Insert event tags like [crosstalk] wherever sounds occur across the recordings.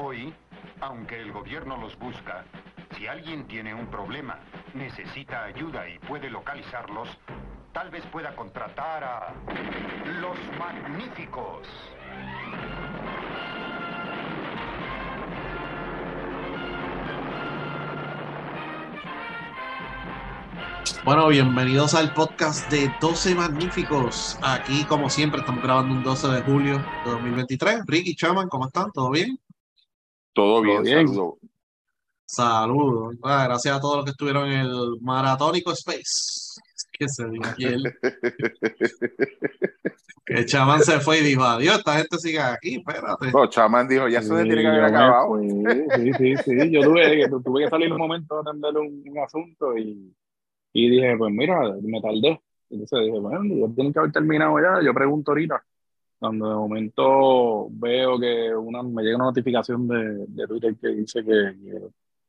Hoy, aunque el gobierno los busca, si alguien tiene un problema, necesita ayuda y puede localizarlos, tal vez pueda contratar a los magníficos. Bueno, bienvenidos al podcast de 12 Magníficos. Aquí, como siempre, estamos grabando un 12 de julio de 2023. Ricky, Chaman, ¿cómo están? ¿Todo bien? Todo bien, bien. saludos. Saludos. Ah, gracias a todos los que estuvieron en el Maratónico Space. Que se dijo. [laughs] Que Chaman se fue y dijo, adiós, esta gente sigue aquí, espérate. No, Chaman dijo, ya se Sí, tiene que haber yo acabado. Sí, sí, sí. Yo tuve, que- tuve que salir un momento a atender un, un asunto y, y dije, pues mira, me tardé. Entonces dije, bueno, ya tienen que haber terminado ya. Yo pregunto ahorita. Cuando de momento veo que una, me llega una notificación de, de Twitter que dice que, que,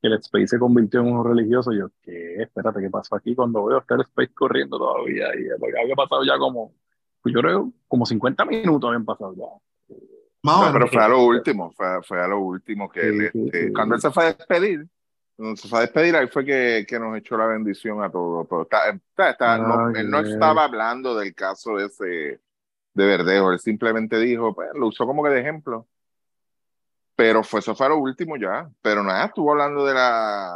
que el Space se convirtió en uno religioso, yo, ¿qué? Espérate, ¿qué pasó aquí? Cuando veo está el Space corriendo todavía y porque había pasado ya como, pues yo creo, como 50 minutos habían pasado ya. No, pero fue a lo último, fue, fue a lo último que Sí, él, sí, este, sí. cuando él se fue a despedir, cuando se fue a despedir, ahí fue que, que nos echó la bendición a todos. Pero está, está- está- no, Ah, él no estaba hablando del caso ese de Verdejo, él simplemente dijo, pues, lo usó como que de ejemplo. Pero fue, eso fue lo último ya. Pero nada, estuvo hablando de la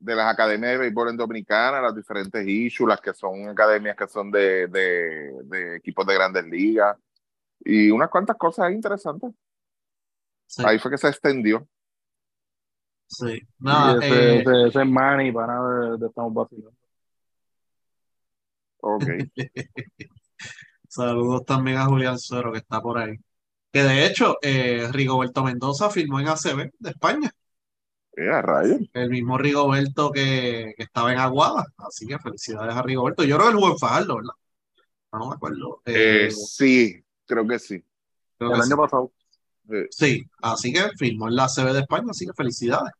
de las academias de béisbol en Dominicana, las diferentes issues, las que son academias que son de, de, de equipos de grandes ligas, y unas cuantas cosas interesantes. Sí, Ahí fue que se extendió. sí. Nada, ese, eh, ese, ese Manny para nada de, de estamos vacilando. Ok. [laughs] saludos también a Julián Suero, que está por ahí. Que de hecho, eh, Rigoberto Mendoza firmó en ACB de España. Eh, rayos. El mismo Rigoberto que, que estaba en Aguada. Así que felicidades a Rigoberto. Yo creo que él jugó en Fajardo, ¿verdad? No, no me acuerdo. Eh, Eh, sí, creo que sí. creo El que año sí. pasado. Sí, así que firmó en la CB de España, así que felicidades.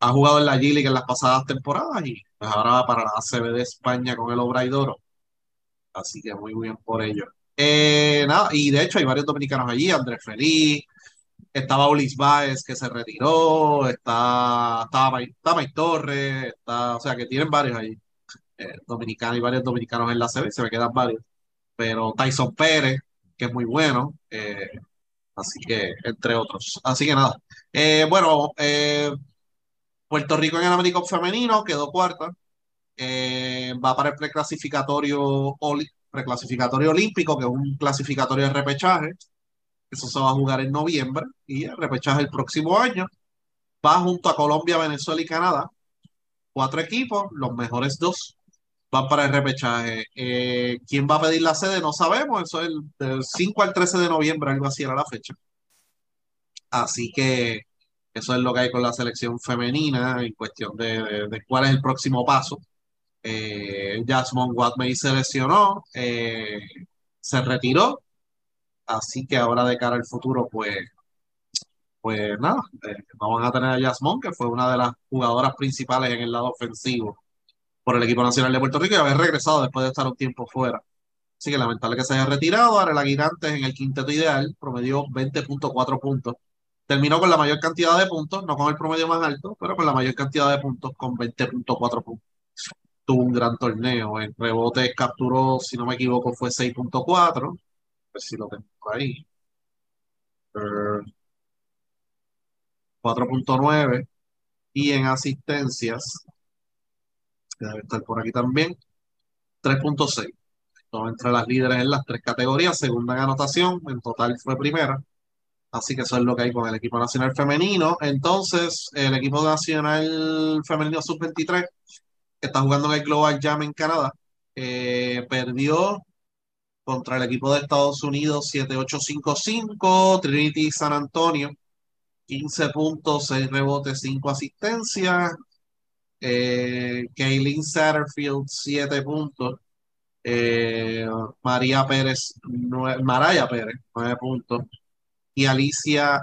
Ha jugado en la G League en las pasadas temporadas y pues ahora va para la ACB de España con el Obraidoro. Así que muy bien por ello. Eh, nada, y de hecho hay varios dominicanos allí, Andrés Feliz, estaba Ulis Báez que se retiró, está, estaba Mike, está Mike Torres, está, o sea que tienen varios allí, eh, dominicanos y varios dominicanos en la CB, se me quedan varios. Pero Tyson Pérez, que es muy bueno, eh, Así que, entre otros. Así que nada. Eh, bueno, Puerto Rico en el América femenino quedó cuarta. Eh, va para el preclasificatorio, preclasificatorio olímpico, que es un clasificatorio de repechaje. Eso se va a jugar en noviembre y el repechaje el próximo año. Va junto a Colombia, Venezuela y Canadá. Cuatro equipos, los mejores dos van para el repechaje. Eh, ¿quién va a pedir la sede? No sabemos. Eso es el, del 5 al 13 de noviembre, algo así era la fecha. Así que eso es lo que hay con la selección femenina en cuestión de, de- de cuál es el próximo paso. Eh, Jasmine Watmey se lesionó, eh, se retiró, así que ahora de cara al futuro, pues, pues nada, eh, no van a tener a Jasmine, que fue una de las jugadoras principales en el lado ofensivo por el equipo nacional de Puerto Rico y haber regresado después de estar un tiempo fuera. Así que lamentable que se haya retirado. Ahora el en el quinteto ideal promedió 20.4 puntos. Terminó con la mayor cantidad de puntos, no con el promedio más alto, pero con la mayor cantidad de puntos, con 20.4 puntos. Tuvo un gran torneo. En rebotes capturó, si no me equivoco, fue 6.4. A si lo tengo ahí. Eh, 4.9. Y en asistencias, que debe estar por aquí también, 3.6. Todo entre las líderes en las tres categorías, segunda en anotación, en total fue primera. Así que eso es lo que hay con el equipo nacional femenino. Entonces, el equipo nacional femenino sub-23 está jugando en el Global Jam en Canadá. Eh, perdió contra el equipo de Estados Unidos 7-8-5-5, Trinity San Antonio, 15 puntos, 6 rebotes, 5 asistencias. Eh, Kaylin Satterfield, 7 puntos. Eh, María Pérez, nue- Maraya Pérez, 9 puntos. Y Alicia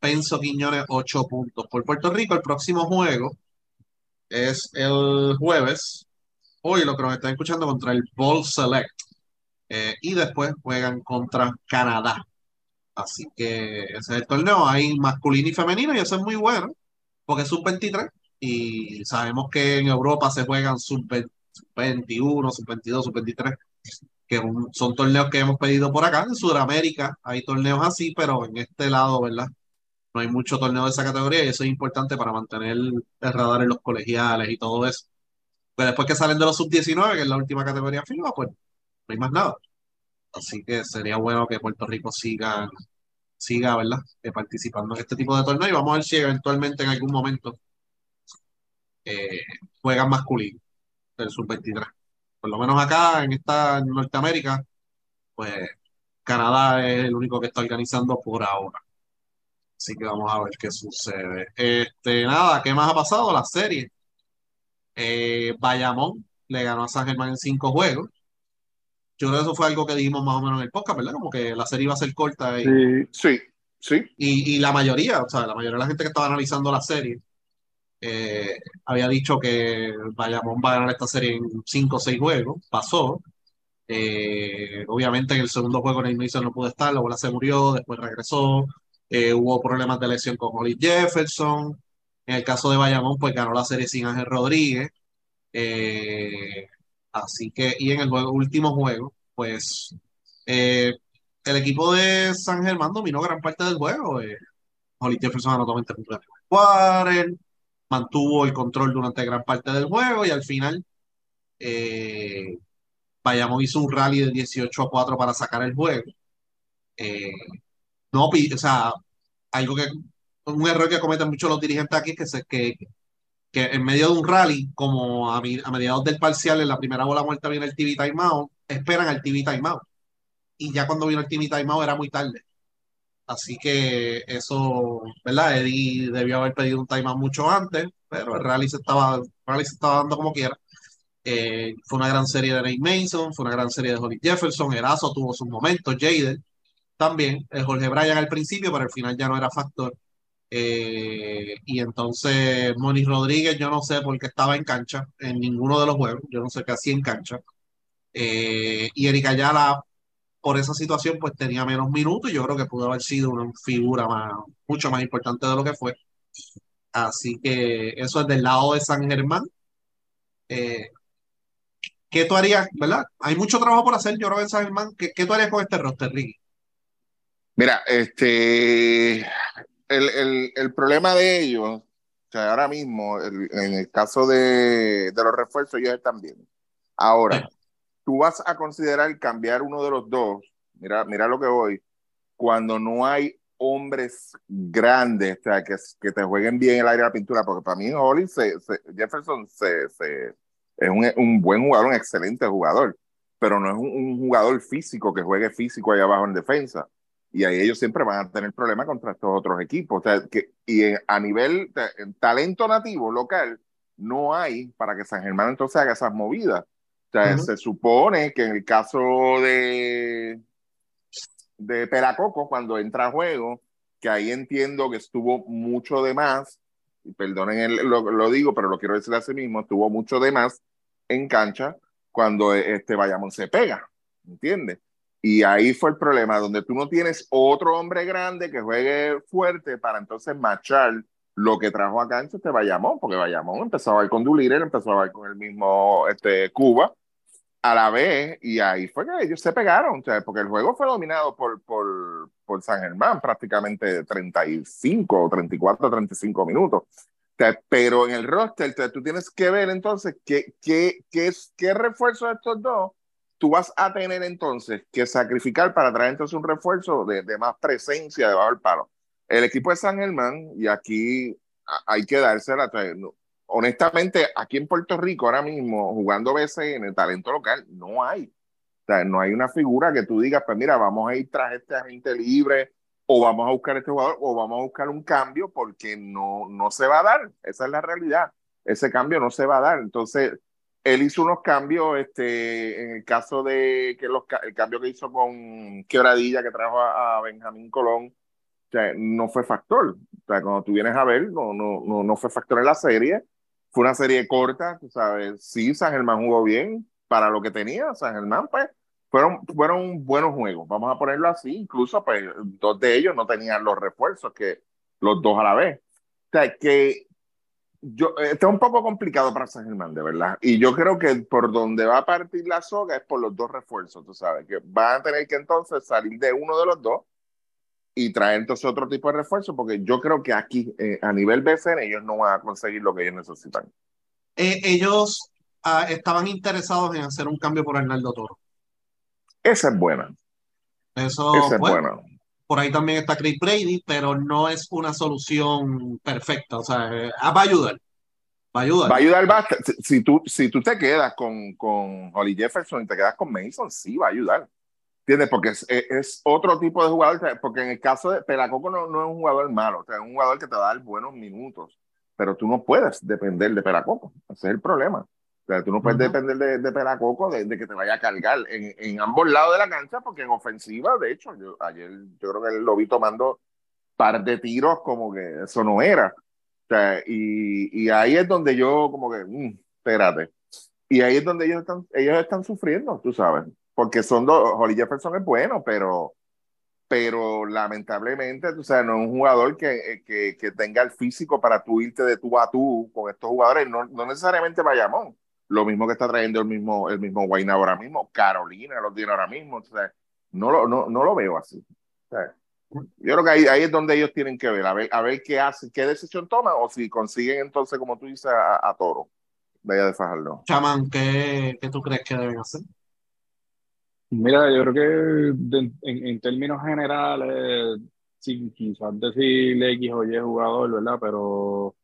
Penso Quiñones, 8 puntos. Por Puerto Rico, el próximo juego es el jueves. Hoy lo que nos están escuchando contra el Ball Select. Eh, y después juegan contra Canadá. Así que ese es el torneo. Hay masculino y femenino y eso es muy bueno porque es sub-23 y sabemos que en Europa se juegan sub-21, sub-22, sub-23, que son torneos que hemos pedido por acá. En Sudamérica hay torneos así, pero en este lado, ¿verdad? No hay mucho torneo de esa categoría y eso es importante para mantener el radar en los colegiales y todo eso. Pero después que salen de los sub-19, que es la última categoría FIBA, pues no hay más nada. Así que sería bueno que Puerto Rico siga, siga ¿verdad? Eh, participando en este tipo de torneos y vamos a ver si eventualmente en algún momento eh, juegan masculino del sub-23. Por lo menos acá en esta Norteamérica, pues Canadá es el único que está organizando por ahora. Así que vamos a ver qué sucede. Este, nada, ¿qué más ha pasado? La serie. Eh, Bayamón le ganó a San Germán en cinco juegos. Yo creo que eso fue algo que dijimos más o menos en el podcast, ¿verdad? Como que la serie iba a ser corta. Y, sí, sí. Y, y, la mayoría, o sea, la mayoría de la gente que estaba analizando la serie eh, había dicho que Bayamón va a ganar esta serie en 5 o 6 juegos. Pasó. Eh, obviamente en el segundo juego Nate Mason no pudo estar, la bola se murió, después regresó. Eh, hubo problemas de lesión con Holly Jefferson. En el caso de Bayamón, pues ganó la serie sin Ángel Rodríguez. así que, y en el último juego, pues el equipo de San Germán dominó gran parte del juego. Holly Jefferson anotó 20 puntos mantuvo el control durante gran parte del juego y al final eh, hizo un rally de 18 a 4 para sacar el juego. Eh, no, o sea, algo que, un error que cometen muchos los dirigentes aquí que, que, que en medio de un rally, como a, a, mediados del parcial, en la primera bola muerta viene el TV timeout, esperan al TV timeout. Y ya cuando vino el TV timeout era muy tarde. Así que eso, ¿verdad? Eddie debió haber pedido un timeout mucho antes, pero el rally se estaba, rally se estaba dando como quiera. Eh, fue una gran serie de Nate Mason, fue una gran serie de Holly Jefferson, Erazo tuvo sus momentos, Jaden también, el Jorge Bryan al principio, pero al final ya no era factor. Eh, y entonces Moni Rodríguez, yo no sé por qué estaba en cancha en ninguno de los juegos, yo no sé qué hacía en cancha. Eh, y Erika Ayala por esa situación pues tenía menos minutos y yo creo que pudo haber sido una figura más, mucho más importante de lo que fue. Así que eso es del lado de San Germán. Eh, ¿Qué tú harías, verdad? Hay mucho trabajo por hacer, yo creo, en San Germán. ¿Qué, qué tú harías con este roster, Ricky? Mira, este, el, el, problema de ellos, o sea, ahora mismo, en el caso de, de los refuerzos, ellos están bien. Ahora, tú vas a considerar cambiar uno de los dos, mira, mira lo que voy, cuando no hay hombres grandes, o sea, que, que te jueguen bien el aire de la pintura, porque para mí Holly se, Jefferson se, se, es un, un, buen jugador, un excelente jugador, pero no es un, jugador físico que juegue físico ahí abajo en defensa. Y ahí ellos siempre van a tener problemas contra estos otros equipos. O sea, que, y a nivel de, talento nativo local, no hay para que San Germán entonces haga esas movidas sea, se supone que en el caso de, de Peracoco, cuando entra a juego, que ahí entiendo que estuvo mucho de más, y perdonen el, lo, digo, pero lo quiero decir así mismo, estuvo mucho de más en cancha cuando este Bayamón se pega, ¿entiendes? Y ahí fue el problema, donde tú no tienes otro hombre grande que juegue fuerte para entonces marchar lo que trajo a cancha este Bayamón, porque Bayamón empezó a ir con Dulirer, empezó a ir con el mismo este, Cuba, a la vez, y ahí fue que ellos se pegaron, sea, porque el juego fue dominado por, por, por San Germán prácticamente 35, 34, 35 minutos. pero en el roster, tú tienes que ver entonces qué, qué, qué, qué refuerzo de estos dos tú vas a tener entonces que sacrificar para traer entonces un refuerzo de, de más presencia debajo del palo. El equipo de San Germán, y aquí hay que dársela, honestamente, aquí en Puerto Rico ahora mismo, jugando el talento local, no hay. O sea, no hay una figura que tú digas, pues mira, vamos a ir tras este agente libre, o vamos a buscar este jugador, o vamos a buscar un cambio, porque no, no se va a dar. Esa es la realidad. Ese cambio no se va a dar. Entonces, él hizo unos cambios, este, en el caso de que los, el cambio que hizo con Quebradilla, que trajo a, Benjamín Colón, no fue factor. O sea, cuando tú vienes a ver, no, no, no, no fue factor en la serie. Fue una serie corta, tú sabes. Sí, San Germán jugó bien para lo que tenía. San Germán, pues, fueron, fueron buenos juegos, vamos a ponerlo así. Incluso, pues, dos de ellos no tenían los refuerzos que los dos a la vez. O sea, que yo, está un poco complicado para San Germán, de verdad. Y yo creo que por donde va a partir la soga es por los dos refuerzos, tú sabes, que van a tener que entonces salir de uno de los dos y traer entonces otro tipo de refuerzo, porque yo creo que aquí, eh, a nivel BCN, ellos no van a conseguir lo que ellos necesitan. Eh, ellos ah, estaban interesados en hacer un cambio por Arnaldo Toro. Esa es buena. Eso, Esa es pues, buena. Por ahí también está Chris Brady, pero no es una solución perfecta. O sea, eh, va a ayudar. Va a ayudar. Va a ayudar bastante. Si, tú, si tú te quedas con, con Holly Jefferson y te quedas con Mason, sí va a ayudar. ¿Entiendes? Porque es, es- otro tipo de jugador. Porque en el caso de Pelacoco no, no es un jugador malo. O sea, es un jugador que te va a dar buenos minutos. Pero tú no puedes depender de Pelacoco. Ese es el problema. O sea, tú no puedes Ujú. depender de, de Pelacoco de, de que te vaya a cargar en, en ambos lados de la cancha, porque en ofensiva, de hecho, yo, ayer yo creo que lo vi tomando par de tiros como que eso no era. O sea, y, y ahí es donde yo como que, mm, espérate. Y ahí es donde ellos están, ellos están sufriendo, tú sabes. Porque son dos, Holly Jefferson es bueno, pero, pero lamentablemente, tú sabes, no es un jugador que, que, que tenga el físico para tú irte de tú a tú con estos jugadores, no, no necesariamente Bayamón. Lo mismo que está trayendo el mismo, el mismo Wayne ahora mismo, Carolina lo tiene ahora mismo. O sea, no, lo, no, no lo veo así. O sea, yo creo que ahí, ahí es donde ellos tienen que ver, a ver, a ver qué hacen, qué decisión toman, o si consiguen entonces, como tú dices, a, a Toro, allá de Fajardo. Chamán, ¿qué, qué tú crees que deben hacer? Mira, yo creo que de- en, en términos generales, sin quizás decirle X o Y jugador, ¿verdad? Pero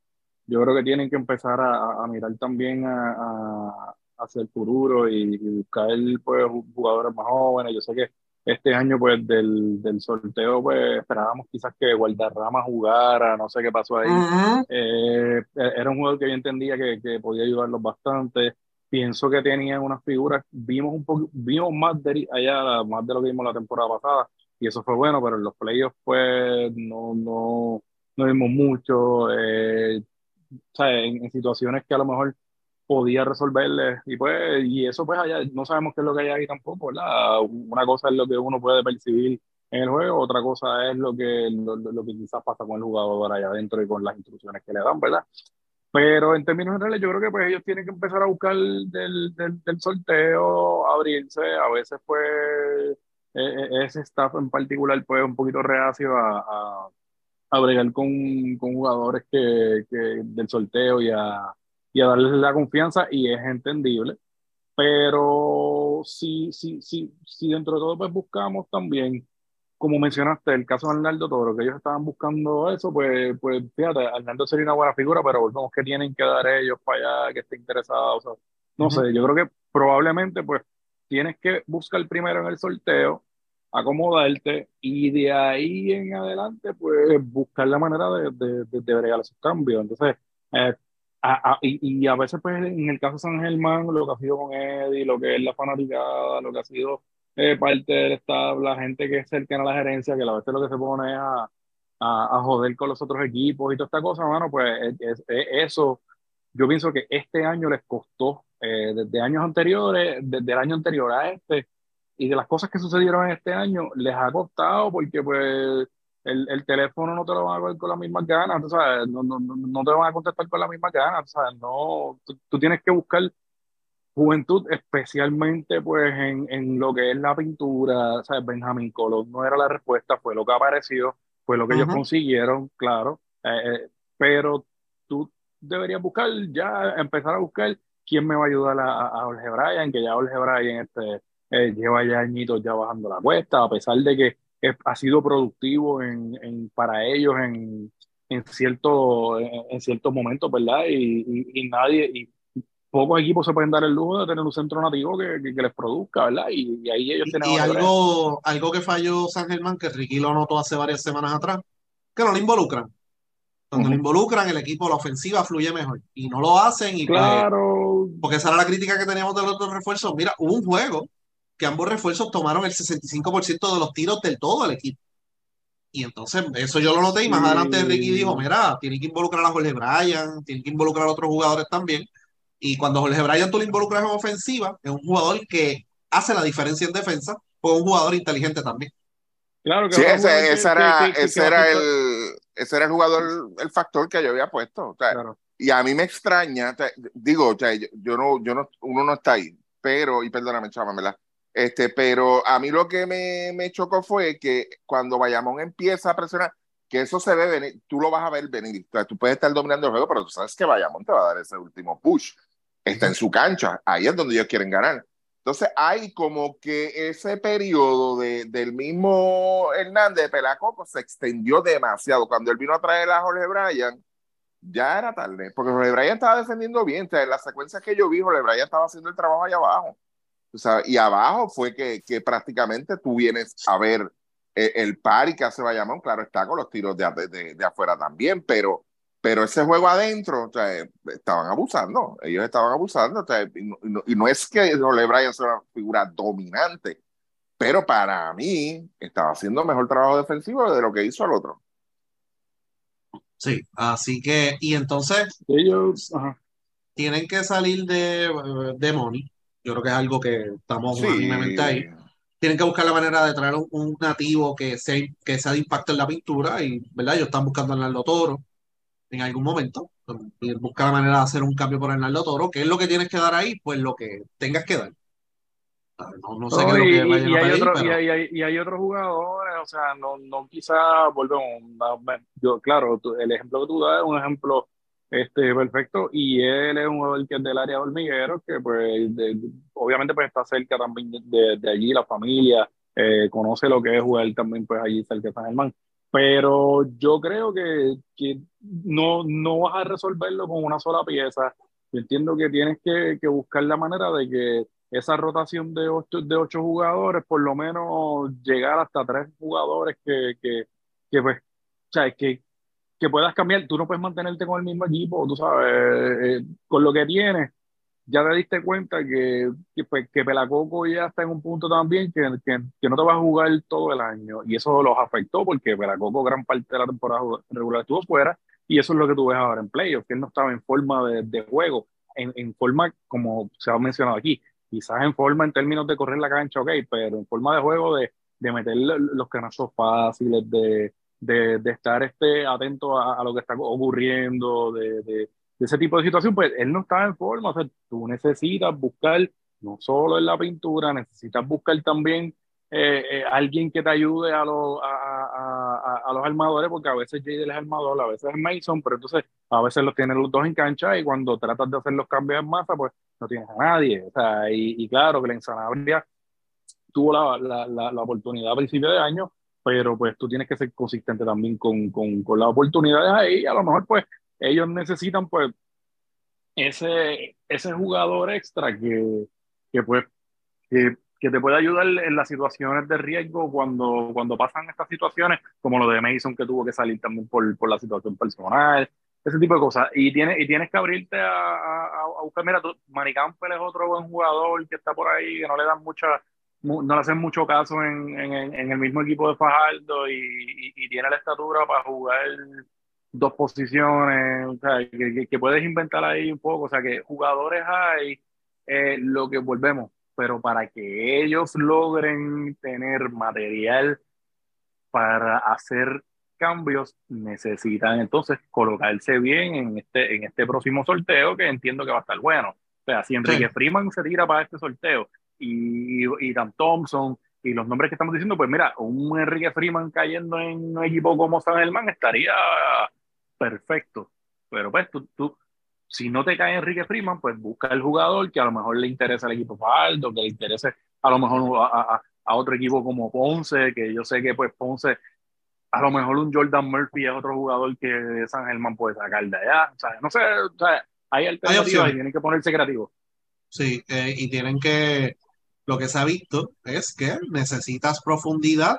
yo creo que tienen que empezar a, a mirar también a, a, a hacer futuro y, y buscar pues, jugadores más jóvenes. Yo sé que este año, pues, del, del sorteo, pues, esperábamos quizás que Guardarrama jugara, no sé qué pasó ahí. Ujú. Eh, era un jugador que yo entendía que, que podía ayudarlos bastante. Pienso que tenía unas figuras, vimos un poco, vimos más de allá, más de lo que vimos la temporada pasada, y eso fue bueno, pero en los playoffs pues no, no, no vimos mucho, eh, sea, en, en situaciones que a lo mejor podía resolverles, y pues, y eso pues allá, no sabemos qué es lo que hay ahí tampoco, ¿verdad? Una cosa es lo que uno puede percibir en el juego, otra cosa es lo que, lo, lo que quizás pasa con el jugador allá adentro y con las instrucciones que le dan, ¿verdad? Pero en términos generales, yo creo que pues ellos tienen que empezar a buscar del, del, del sorteo, abrirse. A veces pues eh, eh, ese staff en particular pues un poquito reacio a, a, a bregar con, con jugadores que, que del sorteo y a, y a darles la confianza y es entendible. Pero sí, sí, sí, sí dentro de todo pues buscamos también como mencionaste, el caso de Arnaldo Toro, que ellos estaban buscando eso, pues, pues fíjate, Arnaldo sería una buena figura, pero volvemos que tienen que dar ellos para allá, que esté interesado, o sea, no Ujú. sé, yo creo que probablemente pues tienes que buscar primero en el sorteo, acomodarte y de ahí en adelante pues buscar la manera de, de, de, de bregar esos cambios. Entonces, eh, a, a, y, y a veces pues en el caso de San Germán, lo que ha sido con Eddie, lo que es la fanaticada, lo que ha sido eh, parte del staff, la gente que es cercana a la gerencia, que a veces lo que se pone es a, a, joder con los otros equipos y toda esta cosa, bueno, pues es, es, eso, yo pienso que este año les costó, eh, desde años anteriores, desde el año anterior a este, y de las cosas que sucedieron en este año, les ha costado porque pues el, el teléfono no te lo van a ver con las mismas ganas, tú sabes, no, no, no te van a contestar con las mismas ganas, tú sabes, no, tú, tú tienes que buscar juventud, especialmente pues en, en, lo que es la pintura, ¿sabes? Benjamín Colón no era la respuesta, fue lo que apareció, fue lo que ellos consiguieron, claro, eh, eh, pero tú deberías buscar ya, empezar a buscar quién me va a ayudar a, a Jorge Bryan, que ya Jorge Bryan este, eh, lleva ya añitos ya bajando la cuesta, a pesar de que ha sido productivo en, en para ellos en, en cierto en, en ciertos momentos, ¿verdad? Y, y, y nadie, y pocos equipos se pueden dar el lujo de tener un centro nativo que, que, que les produzca, ¿verdad? Y, y ahí ellos tienen... Y algo, algo que falló San Germán, que Ricky lo notó hace varias semanas atrás, que no lo involucran. Cuando uh -huh. lo involucran, el equipo, la ofensiva fluye mejor. Y no lo hacen. Y claro. Pues, porque esa era la crítica que teníamos de los otros refuerzos. Mira, hubo un juego que ambos refuerzos tomaron el 65% de los tiros del todo el equipo. Y entonces, eso yo lo noté. Y más adelante Ricky dijo: Mira, tiene que involucrar a Jorge Bryan, tiene que involucrar a otros jugadores también. Y cuando Jorge Bryan tú lo involucras en ofensiva, es un jugador que hace la diferencia en defensa, fue un jugador inteligente también. Claro que Sí, ese, que- ese era, que- que- que ese a era el, ese era el jugador, el factor que yo había puesto. O sea, Claro. Y a mí me extraña, o sea, digo, o sea, yo, yo no, yo no, uno no está ahí, pero, y perdóname, chama, ¿verdad? Este, pero a mí lo que me, me chocó fue que cuando Bayamón empieza a presionar, que eso se ve venir, tú lo vas a ver venir. O tú puedes estar dominando el juego, pero tú sabes que Bayamón te va a dar ese último push. Está en su cancha, ahí es donde ellos quieren ganar. Entonces hay como que ese periodo de, del mismo Hernández de Pelacoco se extendió demasiado. Cuando él vino a traer a Jorge Bryan, ya era tarde, porque Jorge Bryan estaba defendiendo bien. O sea, en las secuencias que yo vi, Jorge Bryan estaba haciendo el trabajo allá abajo. O sea, y abajo fue que, que prácticamente tú vienes a ver eh, el par y que hace Bayamón, claro, está con los tiros de, de, de afuera también, pero, pero ese juego adentro, o sea, estaban abusando, ellos estaban abusando, o sea, y, no, y no- es que Jorge Bryan sea una figura dominante, pero para mí estaba haciendo mejor trabajo defensivo de lo que hizo el otro. Sí, así que, y entonces Ellos, ajá. tienen que salir de, de Money. Yo creo que es algo que estamos unánimemente ahí. Tienen que buscar la manera de traer un, un nativo que sea, que sea de impacto en la pintura y, ¿verdad? Ellos están buscando a Arnaldo Toro en algún momento. Y buscar la manera de hacer un cambio por Arnaldo Toro. ¿Qué es lo que tienes que dar ahí? Pues lo que tengas que dar. No, no sé qué es No, lo y, que y- vayan y a hay pedir, otro- y pero hay- hay- y hay otros jugadores, o sea, no, no quizá volvemos, yo, claro, tú- el ejemplo que tú das es un ejemplo este, perfecto, y él es un jugador que es del área de hormiguero, que pues de- obviamente pues está cerca también de, de allí, la familia, eh, conoce lo que es jugar también pues allí cerca de San Germán, pero yo creo que, que no, no vas a resolverlo con una sola pieza, yo entiendo que tienes que, que buscar la manera de que esa rotación de ocho, de ocho jugadores, por lo menos llegar hasta tres jugadores que, que, que pues, o sea, que, que puedas cambiar. Tú no puedes mantenerte con el mismo equipo, tú sabes, eh, con lo que tienes. Ya te diste cuenta que, que, pues, que Pelacoco ya está en un punto también que, que, que no te va a jugar todo el año. Y eso los afectó porque Pelacoco gran parte de la temporada regular estuvo fuera. Y eso es lo que tú ves ahora en playoffs, que él no estaba en forma de, de juego, en, en forma, como se ha mencionado aquí, quizás en forma en términos de correr la cancha, ok, pero en forma de juego de, de meter los canazos fáciles, de, de, estar este, atento a, lo que está ocurriendo, de, ese tipo de situación, pues él no estaba en forma, o sea, tú necesitas buscar, no solo en la pintura, necesitas buscar también eh, eh, alguien que te ayude a, los armadores, porque a veces Jadel es armador, a veces es Mason, pero entonces a veces los tienen los dos en cancha y cuando tratas de hacer los cambios en masa, pues no tienes a nadie. O sea, y, claro que la Sanabria tuvo la, la, oportunidad a principio de año, pero pues tú tienes que ser consistente también con, con, con las oportunidades ahí. A lo mejor pues ellos necesitan pues ese, ese jugador extra que, que pues que, que te puede ayudar en las situaciones de riesgo cuando, cuando pasan estas situaciones, como lo de Mason que tuvo que salir también por, por la situación personal, ese tipo de cosas. Y, tiene, y tienes que abrirte a, a, a buscar, mira, tú, Mari Campbell es otro buen jugador que está por ahí, que no le dan mucha, no le hacen mucho caso en, en, en el mismo equipo de Fajardo y, y, y, tiene la estatura para jugar dos posiciones, o sea, que, que, que puedes inventar ahí un poco, o sea, que jugadores hay, eh, lo que volvemos, pero para que ellos logren tener material para hacer cambios, necesitan entonces colocarse bien en este, en este próximo sorteo que entiendo que va a estar bueno. O sea, si Enrique sí. Freeman se tira para este sorteo y, y Dan Thompson y los nombres que estamos diciendo, pues mira, un Enrique Freeman cayendo en un equipo como San Germán estaría perfecto. Pero pues tú, tú, si no te cae Enrique Freeman, pues busca el jugador que a lo mejor le interesa al equipo Faldo, que le interese a lo mejor a, a, a, otro equipo como Ponce, que yo sé que pues Ponce, a lo mejor un Jordan Murphy es otro jugador que San Germán puede sacar de allá. O sea, no sé, o sea, hay alternativas hay y tienen que ponerse creativos. Sí, eh, y tienen que, lo que se ha visto es que necesitas profundidad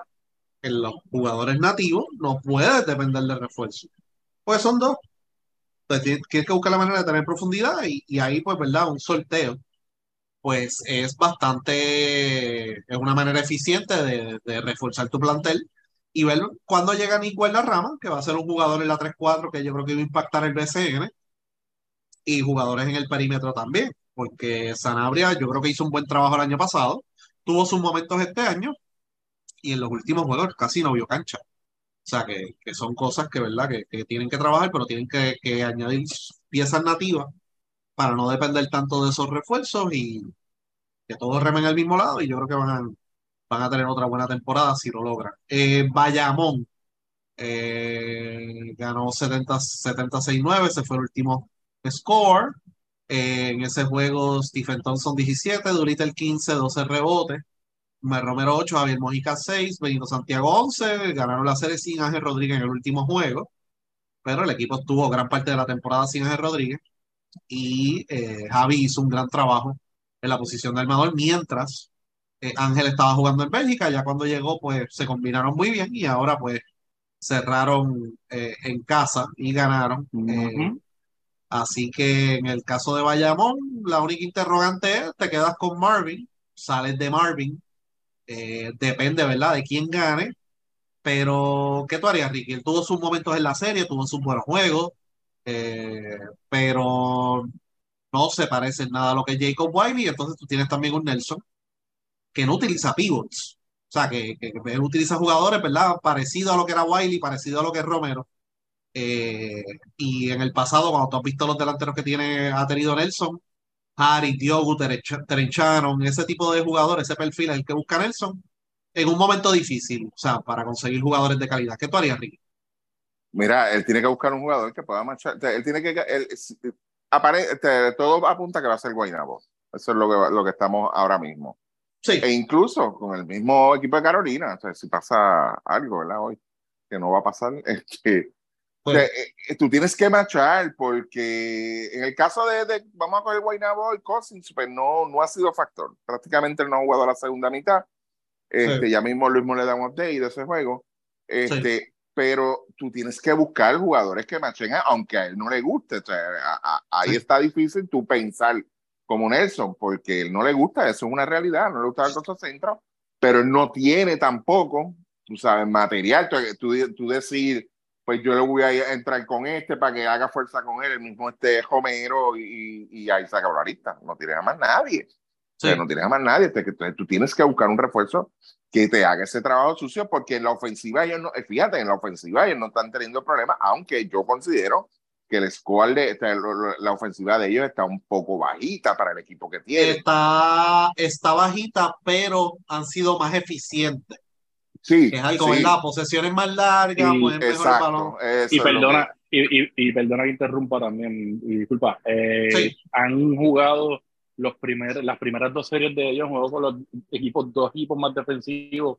en los jugadores nativos, no puedes depender de refuerzo. Pues son dos. Pues tienes que buscar la manera de tener profundidad y, y, ahí, pues, ¿verdad? Un sorteo, pues es bastante, es una manera eficiente de, de reforzar tu plantel y ver cuándo llega Nico en la rama, que va a ser un jugador en la 3-4 que yo creo que va a impactar el BCN y jugadores en el perímetro también, porque Sanabria yo creo que hizo un buen trabajo el año pasado, tuvo sus momentos este año y en los últimos juegos casi no vio cancha. O sea, que, que son cosas que, ¿verdad? Que, que tienen que trabajar, pero tienen que, que añadir piezas nativas para no depender tanto de esos refuerzos y que todos remen al mismo lado y yo creo que van a, van a tener otra buena temporada si lo logran. Eh, Bayamón eh, ganó 70, 76-9, ese fue el último score. Eh, en ese juego, Stephen Thompson 17, Doolittle 15, 12 rebotes. Mer Romero 8, Javier Mojica 6, Benito Santiago 11. Ganaron la serie sin Ángel Rodríguez en el último juego. Pero el equipo estuvo gran parte de la temporada sin Ángel Rodríguez. Y eh, Javi hizo un gran trabajo en la posición de armador, mientras eh, Ángel estaba jugando en Bélgica. Ya cuando llegó, pues se combinaron muy bien y ahora, pues cerraron eh, en casa y ganaron. Así que en el caso de Bayamón, la única interrogante es, te quedas con Marvin, sales de Marvin, eh, depende, ¿verdad?, de quién gane, pero ¿qué tú harías, Ricky? Él tuvo sus momentos en la serie, tuvo sus buenos juegos, eh, pero no se parece en nada a lo que es Jacob Wiley, entonces tú tienes también un Nelson que no utiliza pivots, o sea, que, que, que él utiliza jugadores, ¿verdad?, parecido a lo que era Wiley, parecido a lo que es Romero, eh, y en el pasado, cuando tú has visto los delanteros que tiene, ha tenido Nelson, Harry, Diogo, Terenchanon, ese tipo de jugadores, ese perfil es el que busca Nelson en un momento difícil, o sea, para conseguir jugadores de calidad. ¿Qué tú harías, Ricky? Mira, él tiene que buscar un jugador que pueda marchar. o sea, Él tiene que. Él, apare- te- todo apunta que va a ser Guaynabo. Eso es lo que, lo que estamos ahora mismo. Sí, E incluso con el mismo equipo de Carolina, o sea, si pasa algo, ¿verdad? Hoy, que no va a pasar, [laughs] este, o pues, eh, eh, tú tienes que marchar porque en el caso de, de- vamos a coger Guaynabo y Cousins, pues no, no ha sido factor. Prácticamente no ha jugado la segunda mitad. Este, Sí. Ya mismo Luis le da un update de ese juego. Este, Pero tú tienes que buscar jugadores que machen, aunque a él no le guste. O sea, a- a- ahí Sí. está difícil tú pensar como Nelson, porque él no le gusta, eso es una realidad, no le gusta el costo centro, pero él no tiene tampoco, tú sabes, material. Tú, tú, tú decir, pues yo le voy a entrar con este para que haga fuerza con él, el mismo este Romero y, y ahí saca la lista. No tienes a más nadie. O sea, sí. no tienes a más nadie. Te- tú tienes que buscar un refuerzo que te haga ese trabajo sucio, porque en la ofensiva ellos no, eh, fíjate, en la ofensiva ellos no están teniendo problemas, aunque yo considero que el score de la ofensiva de ellos está un poco bajita para el equipo que tiene. Está, está bajita, pero han sido más eficientes. Sí, es algo, sí, ¿verdad? Posesiones más largas, Y- el balón. Y perdona, y, y, y perdona que interrumpa también, y disculpa, eh, Sí. han jugado los primer, las primeras dos series de ellos, jugó con los equipos, dos equipos más defensivos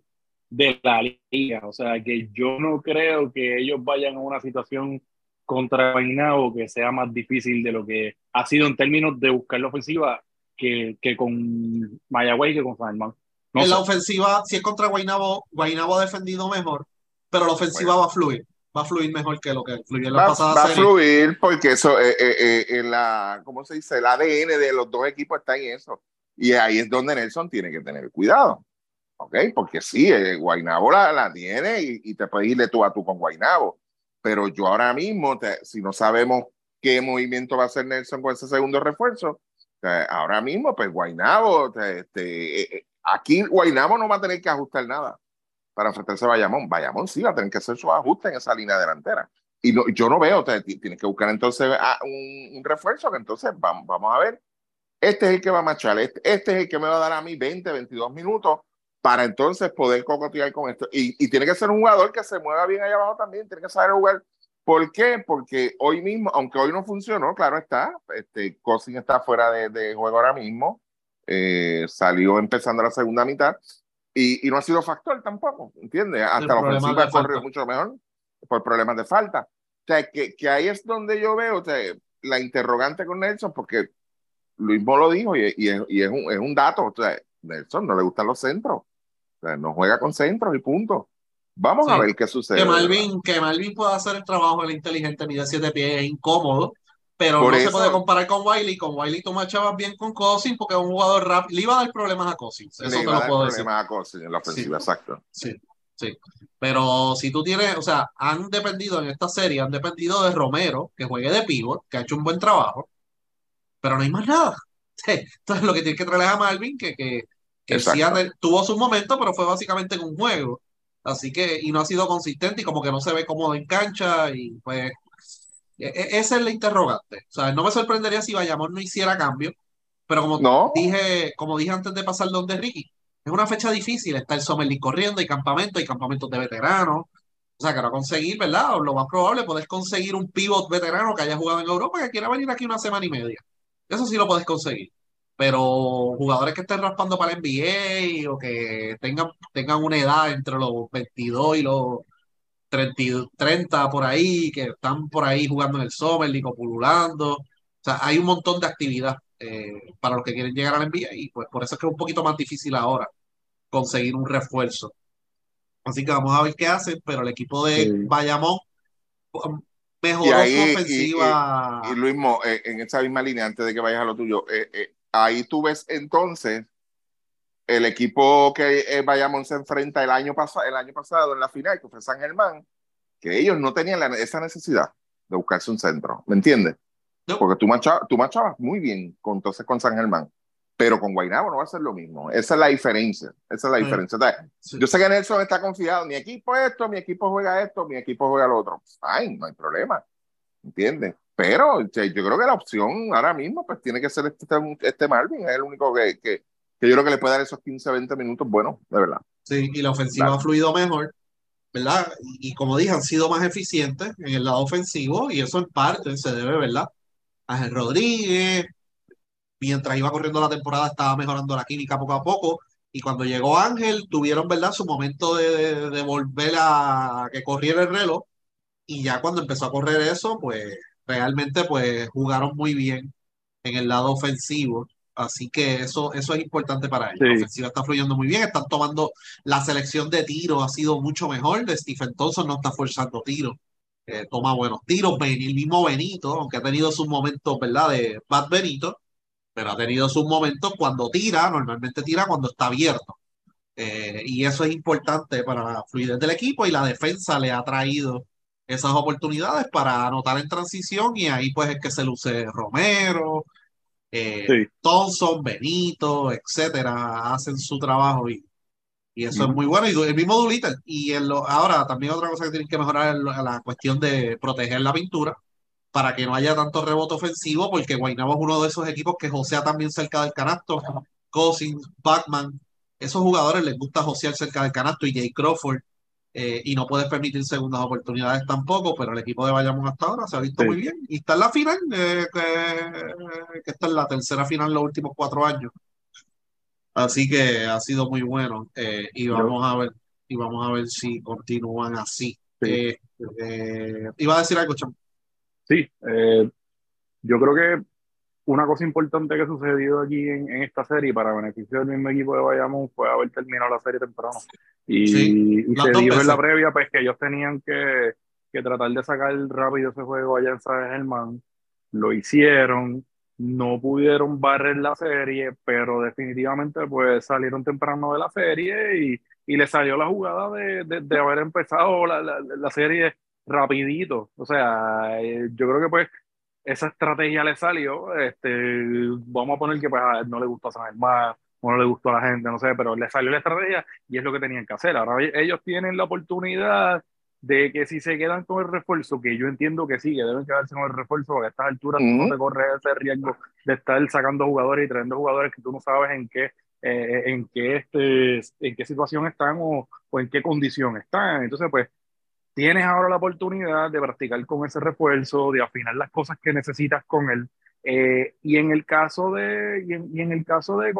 de la liga, o sea que yo no creo que ellos vayan a una situación contra Guaynabo que sea más difícil de lo que ha sido en términos de buscar la ofensiva que, que con Mayagüey que con San Germán. No en la sé. ofensiva, si es contra Guaynabo, Guaynabo ha defendido mejor, pero la ofensiva va a fluir. Va a fluir mejor que lo que fluyó en la Va, pasada va a serie. fluir porque eso, eh, eh, eh, en la, ¿cómo se dice? El ADN de los dos equipos está en eso. Y ahí es donde Nelson tiene que tener cuidado. ¿Ok? Porque sí, eh, Guaynabo la, la tiene y, y te puedes irle tú a tú con Guaynabo. Pero yo ahora mismo, te- si no sabemos qué movimiento va a hacer Nelson con ese segundo refuerzo, ahora mismo, pues Guaynabo, te- este, eh, eh, aquí Guaynabo no va a tener que ajustar nada para enfrentarse a Bayamón. Bayamón sí va a tener que hacer sus ajustes en esa línea delantera. Y no, yo no veo, tienes que buscar entonces a un, un refuerzo que entonces vamos, vamos a ver. Este es el que va a marchar, este, este es el que me va a dar a mí 20, 22 minutos para entonces poder cocotear con esto. Y, y tiene que ser un jugador que se mueva bien allá abajo también, tiene que saber jugar. ¿Por qué? Porque hoy mismo, aunque hoy no funcionó, claro está, este, Cousin está fuera de, de juego ahora mismo, eh, salió empezando la segunda mitad y, y no ha sido factor tampoco, ¿entiendes? Hasta la ofensiva de ha corrido falta. mucho mejor por problemas de falta. O sea, que, que ahí es donde yo veo o sea, la interrogante con Nelson, porque Luis Mo lo dijo y, y es, y es un, es un dato. O sea, Nelson no le gustan los centros. O sea, no juega con centros y punto. Vamos Sí. a ver qué sucede. Que ¿verdad? Malvin, que Malvin pueda hacer el trabajo del inteligente, mide siete pies, es incómodo, pero Por no eso- se puede comparar con Wiley. Con Wiley tú marchabas bien con Cousins porque es un jugador rápido. Le iba a dar problemas a Cousins, eso Le te va a lo puedo decir. problemas a Cousins en la ofensiva, exacto. Sí, sí. Pero si tú tienes, o sea, han dependido en esta serie, han dependido de Romero, que juegue de pivot, que ha hecho un buen trabajo, pero no hay más nada. [laughs] Entonces lo que tiene que traer es a Malvin, que, que, que sí tuvo su momento, pero fue básicamente en un juego. Así que, y no ha sido consistente y como que no se ve cómodo en cancha y pues e, e, esa es la interrogante. O sea, no me sorprendería si Bayamón no hiciera cambio, pero como dije, como dije antes de pasar donde Ricky, es una fecha difícil, está el Summer League corriendo, hay campamentos, hay campamentos de veteranos. O sea, que no conseguir, ¿verdad? Lo más probable, poder conseguir un pivot veterano que haya jugado en Europa que quiera venir aquí una semana y media. Eso sí lo puedes conseguir. Pero jugadores que estén raspando para el NBA o que tengan, tengan una edad entre los 22 y los 30, 30 por ahí, que están por ahí jugando en el Summer League o pululando. O sea, hay un montón de actividad eh, para los que quieren llegar al NBA y pues por eso es que es un poquito más difícil ahora conseguir un refuerzo. Así que vamos a ver qué hacen, pero el equipo de Bayamón um, mejoró su ofensiva. Y, Luis, eh, en esa misma línea, antes de que vayas a lo tuyo, eh, ahí tú ves entonces el equipo que Bayamón se enfrenta el año, pasado el año pasado en la final, que fue San Germán, que ellos no tenían esa necesidad de buscarse un centro, ¿me entiendes? Porque tú, marchabas, tú marchabas muy bien con, entonces con San Germán, pero con Guaynabo no va a ser lo mismo. Esa es la diferencia. Esa es la diferencia. Yo sé que Nelson está confiado. Mi equipo esto, mi equipo juega esto, mi equipo juega lo otro. Fine, no hay problema. ¿Entiendes? Pero yo creo que la opción ahora mismo pues tiene que ser este, este Marvin. Es el único que, que, que, yo creo que le puede dar esos 15, 20 minutos buenos, de verdad. Sí, y la ofensiva ha fluido mejor. ¿verdad? Y, como dije, han sido más eficientes en el lado ofensivo y eso en parte se debe, ¿verdad? Ángel Rodríguez, mientras iba corriendo la temporada, estaba mejorando la química poco a poco. Y cuando llegó Ángel, tuvieron, ¿verdad?, su momento de, volver a que corriera el reloj. Y ya cuando empezó a correr eso, pues realmente pues jugaron muy bien en el lado ofensivo. Así que eso, eso es importante para ellos. La ofensiva está fluyendo muy bien, están tomando la selección de tiros, ha sido mucho mejor. De Stephen Thompson no está forzando tiros toma buenos tiros. el mismo Benito, aunque ha tenido sus momentos, ¿verdad? De Bad Benito, pero ha tenido sus momentos cuando tira, normalmente tira cuando está abierto. Eh, y eso es importante para la fluidez del equipo y la defensa le ha traído esas oportunidades para anotar en transición y ahí pues es que se luce Romero, eh, Thompson, Benito, etcétera, hacen su trabajo y y eso es muy bueno. Y el mismo Doolittle. Y ahora también otra cosa que tienen que mejorar es la cuestión de proteger la pintura para que no haya tanto rebote ofensivo, porque Guaynabo es uno de esos equipos que josea también cerca del canasto. Cousins, Batman, esos jugadores les gusta josear cerca del canasto y Jay Crawford. Eh, y no puedes permitir segundas oportunidades tampoco, pero el equipo de Bayamón hasta ahora se ha visto muy bien. Y está en la final, eh, que, que, está en la tercera final en los últimos cuatro años. Así que ha sido muy bueno eh, y vamos a ver y vamos a ver si continúan así. Eh, eh, iba a decir algo, Cham. Sí, yo creo que una cosa importante que ha sucedido aquí en, esta serie para beneficio del mismo equipo de Bayamón fue haber terminado la serie temprano. Y, se dijo en la previa pues que ellos tenían que, que tratar de sacar rápido ese juego allá en San Germán. Lo hicieron no pudieron barrer la serie, pero definitivamente pues salieron temprano de la serie y, y le salió la jugada de, de, haber empezado la, la, serie rapidito. O sea, eh, yo creo que pues esa estrategia le salió. Este, vamos a poner que pues a no le gustó a San Germán, o no le gustó a la gente, no sé, pero le salió la estrategia y es lo que tenían que hacer. Ahora ellos tienen la oportunidad de que si se quedan con el refuerzo, que yo entiendo que sí, que deben quedarse con el refuerzo, porque a estas alturas no te corres ese riesgo de estar sacando jugadores y trayendo jugadores que tú no sabes en qué, eh, en qué, este, en qué situación están o, o, en qué condición están. Entonces, pues, tienes ahora la oportunidad de practicar con ese refuerzo, de afinar las cosas que necesitas con él. Eh, y en el caso de, y en, el caso de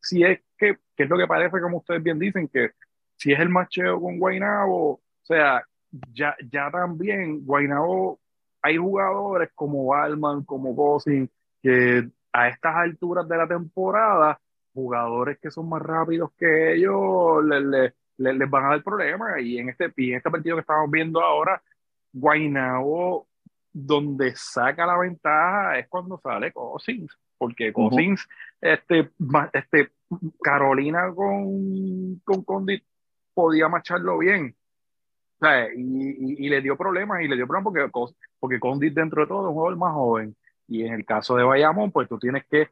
si es que, que es lo que parece, como ustedes bien dicen, que si es el macheo con Guaynabo, o sea, ya, ya también Guaynabo, hay jugadores como Balman, como Gosin, que a estas alturas de la temporada, jugadores que son más rápidos que ellos, les, les, van a dar problemas. Y en este, en este partido que estamos viendo ahora, Guaynabo, donde saca la ventaja es cuando sale Cousins, porque Cousins, este, este, Carolina con, con Condit podía macharlo bien, y, y, le dio problemas, y le dio problemas porque, porque Condit dentro de todo es un jugador más joven. Y en el caso de Bayamón, pues tú tienes que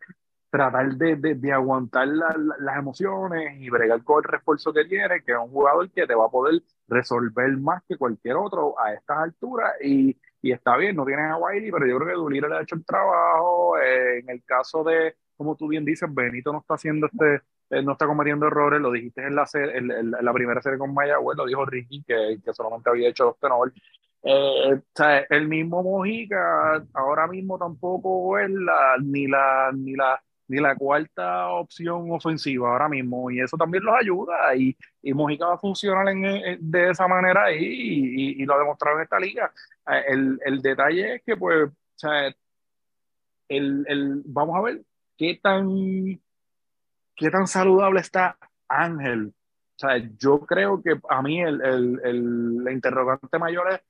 tratar de, de, aguantar las emociones y bregar con el refuerzo que tiene, que es un jugador que te va a poder resolver más que cualquier otro a estas alturas y, y está bien, no tienes a Wiley, pero yo creo que Dulira le ha hecho el trabajo. Eh, en el caso de, como tú bien dices, Benito no está haciendo este, eh, no está cometiendo errores, lo dijiste en la, en, la primera serie con Mayagüez, lo dijo Ricky, que, que solamente había hecho dos tenores. Eh, el mismo Mojica ahora mismo tampoco es la, ni la, ni la ni la cuarta opción ofensiva ahora mismo, y eso también los ayuda, y, y Mojica va a funcionar de esa manera ahí, y, lo ha demostrado en esta liga. Eh, el, el detalle es que, pues, o sea, el, el, vamos a ver qué tan, qué tan saludable está Ángel. O sea, yo creo que a mí el, el, interrogante mayor es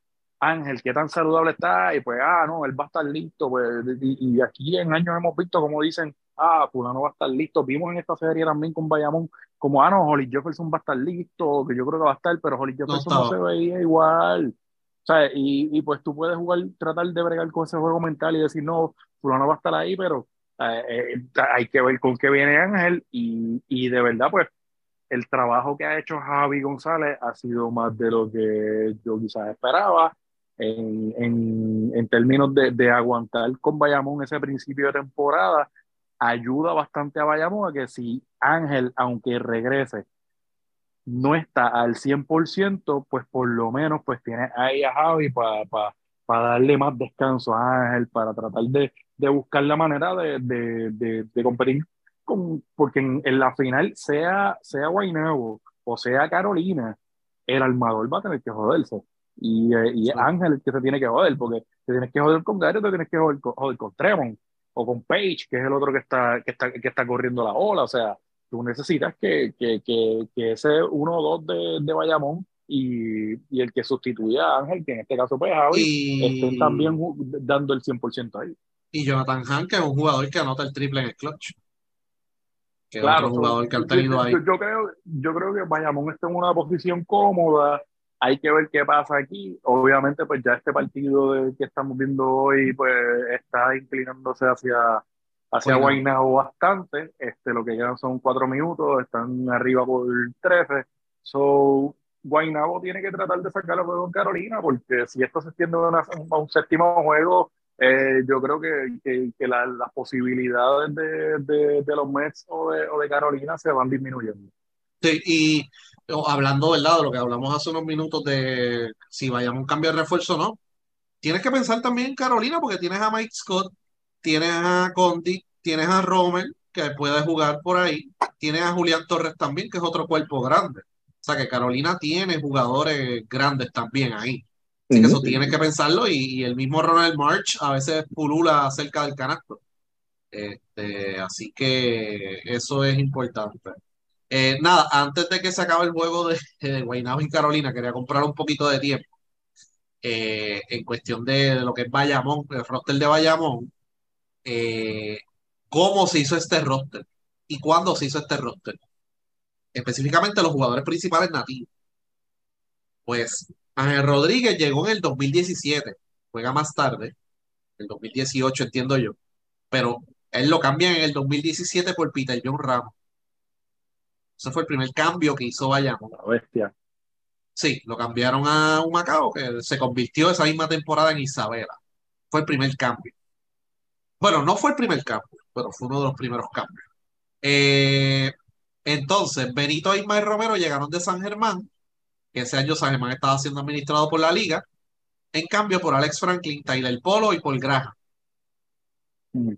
Ángel, qué tan saludable está, y pues, ah, no, él va a estar listo, pues, y, y aquí en años hemos visto, como dicen, ah, fulano va a estar listo. Vimos en esta serie también con Bayamón, como, ah, no, Holly Jefferson va a estar listo, que yo creo que va a estar, pero Holly Jefferson no, se veía igual. O sea, y, y, pues tú puedes jugar, tratar de bregar con ese juego mental y decir, no, fulano va a estar ahí, pero eh, eh, hay que ver con qué viene Ángel y, y de verdad, pues, el trabajo que ha hecho Javi González ha sido más de lo que yo quizás esperaba. En, en, en términos de, de, aguantar con Bayamón ese principio de temporada ayuda bastante a Bayamón a que si Ángel, aunque regrese, no está al 100%, pues por lo menos pues tiene ahí a Javi para darle más descanso a Ángel, para tratar de, de buscar la manera de, de, de competir, con, porque en, la final, sea, sea Guaynabo o sea Carolina, el armador va a tener que joderse. Y, eh, y Ángel el que se tiene que joder, porque te tienes que joder con Gary, te tienes que joder con, joder con Tremont o con Page, que es el otro que está, que está, que está corriendo la ola. O sea, tú necesitas que, que, que, que ese uno o dos de, de Bayamón y, y, el que sustituya a Ángel, que en este caso pues Javi, y... estén también dando el 100% ahí. Y Jonathan Han, que es un jugador que anota el triple en el clutch. Que claro, es un jugador que han tenido ahí. Yo, yo, creo, yo creo que Bayamón está en una posición cómoda hay que ver qué pasa aquí. Obviamente, pues ya este partido de, que estamos viendo hoy, pues está inclinándose hacia, hacia Guaynabo bastante. Este, lo que quedan son cuatro minutos, están arriba por 13. So, Guaynabo tiene que tratar de sacar el juego en Carolina, porque si esto se extiende a, un séptimo juego, eh, yo creo que, que, las posibilidades de, de, de, los Mets o de, o de Carolina se van disminuyendo. Sí, y hablando, ¿verdad? De lo que hablamos hace unos minutos de si vayamos a un cambio de refuerzo o no. Tienes que pensar también en Carolina, porque tienes a Mike Scott, tienes a Conti, tienes a Romer, que puede jugar por ahí, tienes a Julián Torres también, que es otro cuerpo grande. O sea que Carolina tiene jugadores grandes también ahí. Así que eso tienes que pensarlo y, el mismo Ronald March a veces pulula cerca del canasto. Este, así que eso es importante. Eh, nada, antes de que se acabe el juego de, [laughs] de Guaynabo y Carolina, quería comprar un poquito de tiempo eh, en cuestión de, lo que es Bayamón, el roster de Bayamón. Eh, ¿Cómo se hizo este roster? ¿Y cuándo se hizo este roster? Específicamente los jugadores principales nativos. Pues Ángel Rodríguez llegó en el 2017, juega más tarde, el 2018 entiendo yo, pero él lo cambian en el 2017 por Peter John Ramos. Ese fue el primer cambio que hizo Bayamón. La bestia. Sí, lo cambiaron a un Macao que se convirtió esa misma temporada en Isabela. Fue el primer cambio. Bueno, no fue el primer cambio, pero fue uno de los primeros cambios. Eh, entonces, Benito Isma y Romero llegaron de San Germán, que ese año San Germán estaba siendo administrado por la liga, en cambio por Alex Franklin, Tyler Polo y Paul Graham. Mm.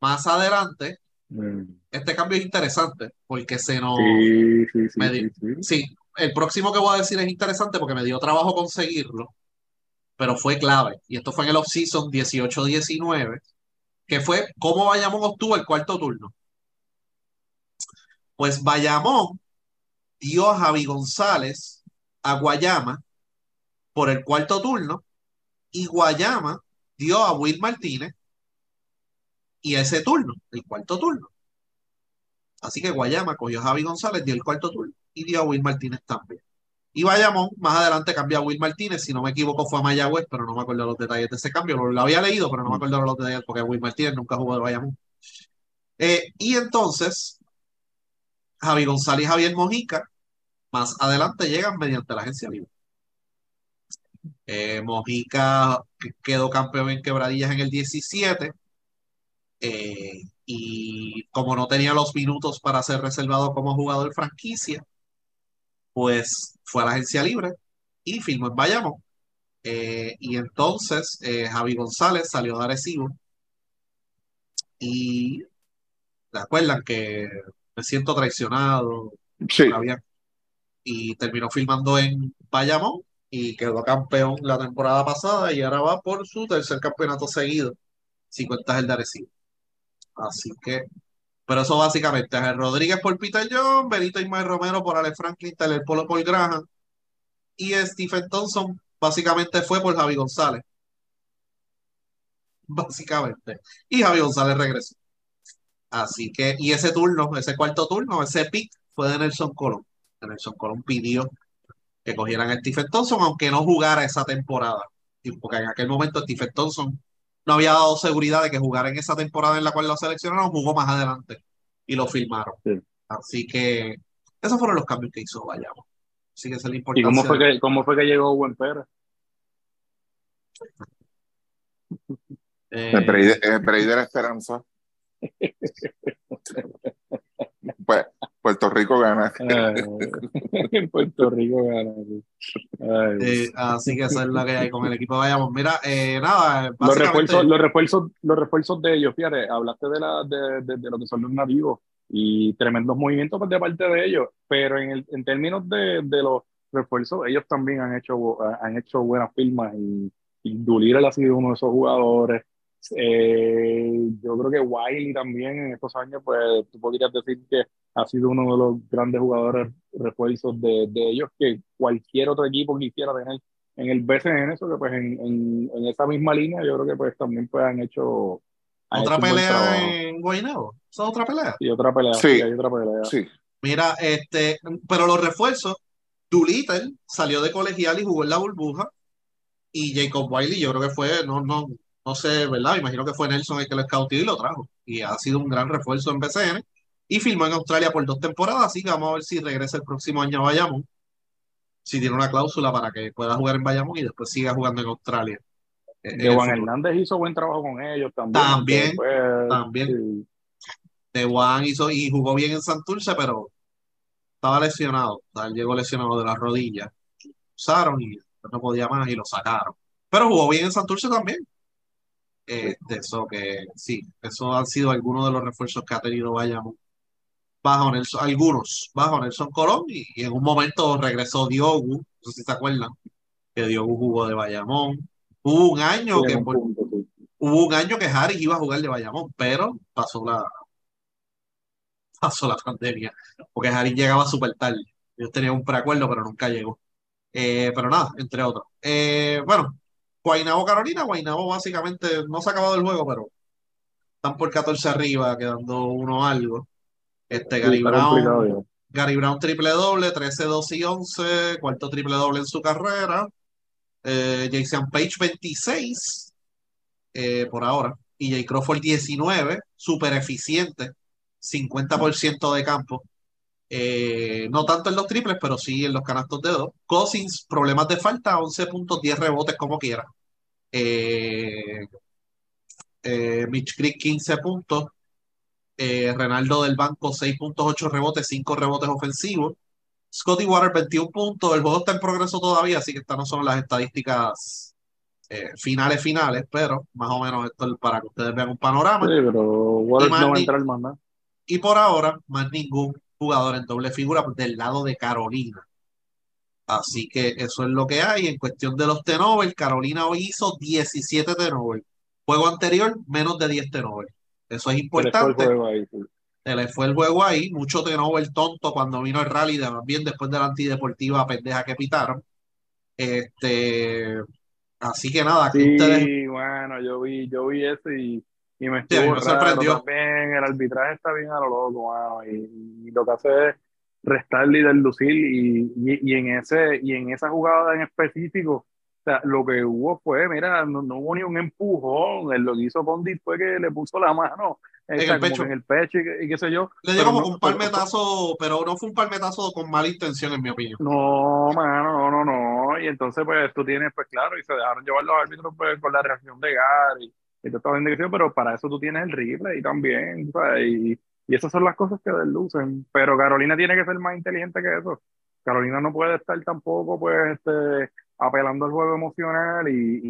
Más adelante, mm este cambio es interesante porque se nos... Sí, sí, sí, sí, el próximo que voy a decir es interesante porque me dio trabajo conseguirlo, pero fue clave. Y esto fue en el off-season 18-19, que fue cómo Bayamón obtuvo el cuarto turno. Pues Bayamón dio a Javi González a Guayama por el cuarto turno y Guayama dio a Will Martínez y ese turno, el cuarto turno. Así que Guayama cogió a Javi González, dio el cuarto turno y dio a Will Martínez también. Y Bayamón, más adelante cambia a Will Martínez, si no me equivoco fue a Mayagüez, pero no me acuerdo los detalles de ese cambio. Lo, había leído, pero no me acuerdo los detalles porque Will Martínez nunca jugó de Bayamón. Eh, y entonces, Javi González y Javier Mojica, más adelante llegan mediante la agencia libre. Eh, Mojica quedó campeón en quebradillas en el 17 eh, y como no tenía los minutos para ser reservado como jugador franquicia, pues fue a la agencia libre y firmó en Bayamón. Eh, y entonces Javi González salió de Arecibo y ¿se acuerdan que me siento traicionado? Sí. Y terminó filmando en Bayamón y quedó campeón la temporada pasada y ahora va por su tercer campeonato seguido, si cuentas el de Arecibo. Así que, pero eso básicamente es Rodríguez por Peter John, Benito Ismael Romero por Alex Franklin, Taylor Polo por Graham y Stephen Thompson básicamente fue por Javi González. Básicamente. Y Javi González regresó. Así que, y ese turno, ese cuarto turno, ese pick fue de Nelson Colón. Nelson Colón pidió que cogieran a Stephen Thompson, aunque no jugara esa temporada. Porque en aquel momento Stephen Thompson no había dado seguridad de que jugara en esa temporada en la cual lo seleccionaron, jugó más adelante y lo firmaron. Así que esos fueron los cambios que hizo Vayamos. Así que es la ¿Y cómo fue que, cómo fue que llegó Buen Pérez? Eh, el de la esperanza. [laughs] Puerto Rico gana. [laughs] Puerto Rico gana. así que esa es la que hay con el equipo. Vayamos, mira, eh, nada. Los, refuerzos, los, refuerzos, los refuerzos de ellos, fíjate, hablaste de, la, de, de, lo que son los nativos y tremendos movimientos de parte de ellos, pero en, el, en términos de, de los refuerzos, ellos también han hecho, han hecho buenas firmas y, y Dulir ha sido uno de esos jugadores. Eh, yo creo que Wiley también en estos años, pues tú podrías decir que ha sido uno de los grandes jugadores refuerzos de, de ellos que cualquier otro equipo quisiera tener en el BCN, eso que pues en, en, en, esa misma línea yo creo que pues también pues han hecho... ¿Otra pelea en Guaynabo? ¿Esa es otra pelea? Sí, otra pelea. Sí, hay otra pelea. Sí. Mira, este, pero los refuerzos, Doolittle salió de colegial y jugó en la burbuja y Jacob Wiley yo creo que fue, no, no, no sé, ¿verdad? Imagino que fue Nelson el que lo escautió y lo trajo. Y ha sido un gran refuerzo en BCN. Y filmó en Australia por dos temporadas, así que vamos a ver si regresa el próximo año a Bayamón. Si tiene una cláusula para que pueda jugar en Bayamón y después siga jugando en Australia. Eh, de Juan Hernández hizo buen trabajo con ellos también. También, también. De Juan hizo y jugó bien en Santurce, pero estaba lesionado. llegó lesionado de las rodillas. Usaron y no podía más y lo sacaron. Pero jugó bien en Santurce también. Eh, de eso que sí, eso han sido algunos de los refuerzos que ha tenido Bayamón. Bajo Nelson, algunos, bajo Nelson Colón, y, en un momento regresó Diogu, no sé si se acuerdan, que Diogu jugó de Bayamón. Hubo un año que hubo un año que Harry iba a jugar de Bayamón, pero pasó la [laughs] pasó la pandemia, porque Harry llegaba súper tarde. Yo tenía un preacuerdo, pero nunca llegó. Eh, pero nada, entre otros. Eh, bueno, Guaynabo Carolina, Guaynabo básicamente no se ha acabado el juego, pero están por 14 arriba, quedando uno algo. Este Gary Brown, Gary Brown triple doble, 13, 12 y 11, cuarto triple doble en su carrera. Eh, Jason Page 26 eh, por ahora. Y Jay Crawford 19, súper eficiente, 50% de campo. Eh, no tanto en los triples, pero sí en los canastos de dos. Cousins, problemas de falta, 11 puntos, 10 rebotes como quiera. Eh, eh, Mitch Creek, 15 puntos. Renaldo del Banco, 6.8 rebotes, 5 rebotes ofensivos. Scotty Water, 21 puntos. El juego está en progreso todavía, así que estas no son las estadísticas finales, finales, pero más o menos esto es para que ustedes vean un panorama. pero Water no va a entrar. Y por ahora, más ningún jugador en doble figura del lado de Carolina. Así que eso es lo que hay. En cuestión de los Tenover, Carolina hoy hizo 17 Tenover. Juego anterior, menos de 10 Tenover. Eso es importante. Se le fue el juego ahí. Mucho Tenover tonto cuando vino el rally, también después de la antideportiva pendeja que pitaron. Este, así que nada, sí, bueno, yo vi, yo vi eso y y me estuvo sorprendió. también, el arbitraje está bien a lo loco, y, lo que hace es, restarle y deslucir y, y, y, en ese y en esa jugada en específico o sea, lo que hubo fue mira no, no hubo ni un empujón él lo que hizo Condit fue que le puso la mano En el pecho. en el pecho y, y qué sé yo Le dio Pero como no- un palmetazo, pero no fue un palmetazo con mala intención, en mi opinión. No, mano, no, no, no. Y entonces, pues tú tienes, pues claro, y se dejaron llevar los árbitros pues, con la reacción de Gary y toda esta pero para eso tú tienes el replay también, ¿sabes? Y, y esas son las cosas que deslucen. Pero Carolina tiene que ser más inteligente que eso. Carolina no puede estar tampoco, pues, este, apelando al juego emocional y,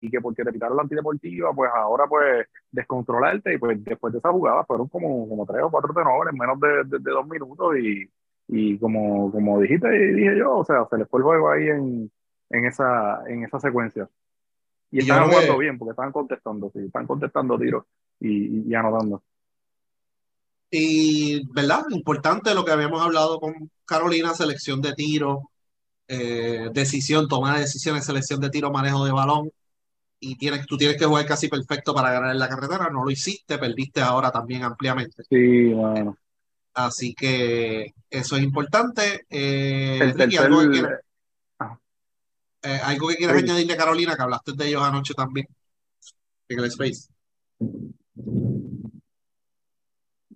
y, y que porque te quitaron la antideportiva, pues ahora, pues, descontrolarte. Y pues después de esa jugada fueron como, como tres o cuatro tenores en menos de, de- de dos minutos y y como, como dijiste y dije yo, o sea, se les fue el juego ahí en, en, esa, en esa secuencia. Y estaban jugando bien, porque estaban contestando, sí, estaban contestando tiros y anotando. Y, ¿verdad? Importante lo que habíamos hablado con Carolina, selección de tiro, eh, decisión, toma de decisiones, selección de tiro, manejo de balón. Y tienes, tú tienes que jugar casi perfecto para ganar en la carretera. No lo hiciste, perdiste ahora también ampliamente. Sí, bueno. Así que eso es importante. Eh, El Ricky, tercer, algo que quieras, ah, eh, algo que quieras añadirle a Carolina, que hablaste de ellos anoche también en el Space.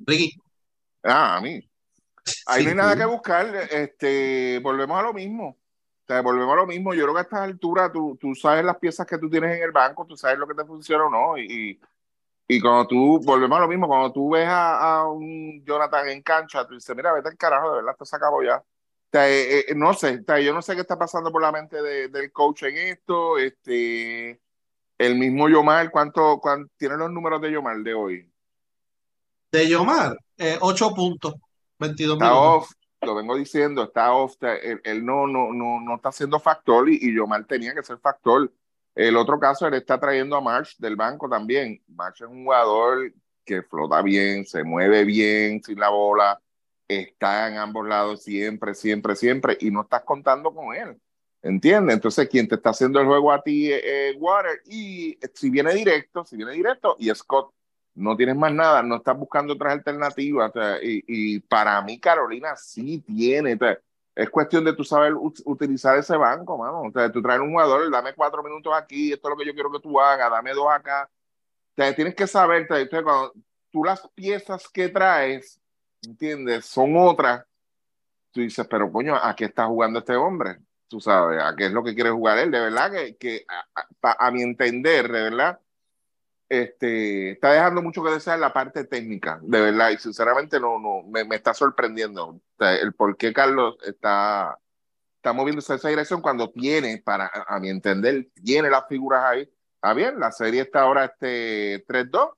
Ricky, Ah, a mí. Ahí Sí, no hay nada que buscar. Este, volvemos a lo mismo. O sea, volvemos a lo mismo. Yo creo que a estas alturas tú, tú sabes las piezas que tú tienes en el banco, tú sabes lo que te funciona o no. Y, y cuando tú, volvemos a lo mismo, cuando tú ves a, a un Jonathan en cancha, tú dices, mira, vete al carajo, de verdad, esto se acabó ya. O sea, eh, eh, no sé, o sea, yo no sé qué está pasando por la mente de- del coach en esto. Este, el mismo Yomar, ¿cuánto, cuánto tiene los números de Yomar de hoy? De Yomar, eh, 8 puntos, 22 está minutos. off, lo vengo diciendo, está off, está- él, él no, no, no, no está siendo factor y, y Yomar tenía que ser factor. El otro caso, él está trayendo a March del banco también. March es un jugador que flota bien, se mueve bien sin la bola, está en ambos lados siempre, siempre, siempre, y no estás contando con él. ¿Entiendes? Entonces, quien te está haciendo el juego a ti es es Water, y si viene directo, si viene directo, y Scott, no tienes más nada, no estás buscando otras alternativas. y, para mí, Carolina sí tiene. o sea, es cuestión de tú saber ut- utilizar ese banco, mano. O sea, tú traes un jugador, dame cuatro minutos aquí, esto es lo que yo quiero que tú hagas, dame dos acá. O tienes que saber, o sea, cuando tú las piezas que traes, ¿entiendes? Son otras. Tú dices, pero coño, ¿a qué está jugando este hombre? Tú sabes, ¿a qué es lo que quiere jugar él? De verdad que, que a, a mi entender, de verdad, este, está dejando mucho que desear la parte técnica, de verdad, y sinceramente no, no, me, me está sorprendiendo el por qué Carlos está, está moviéndose en esa dirección cuando tiene, para, a mi entender, tiene las figuras ahí. Está bien, la serie está ahora este 3-2,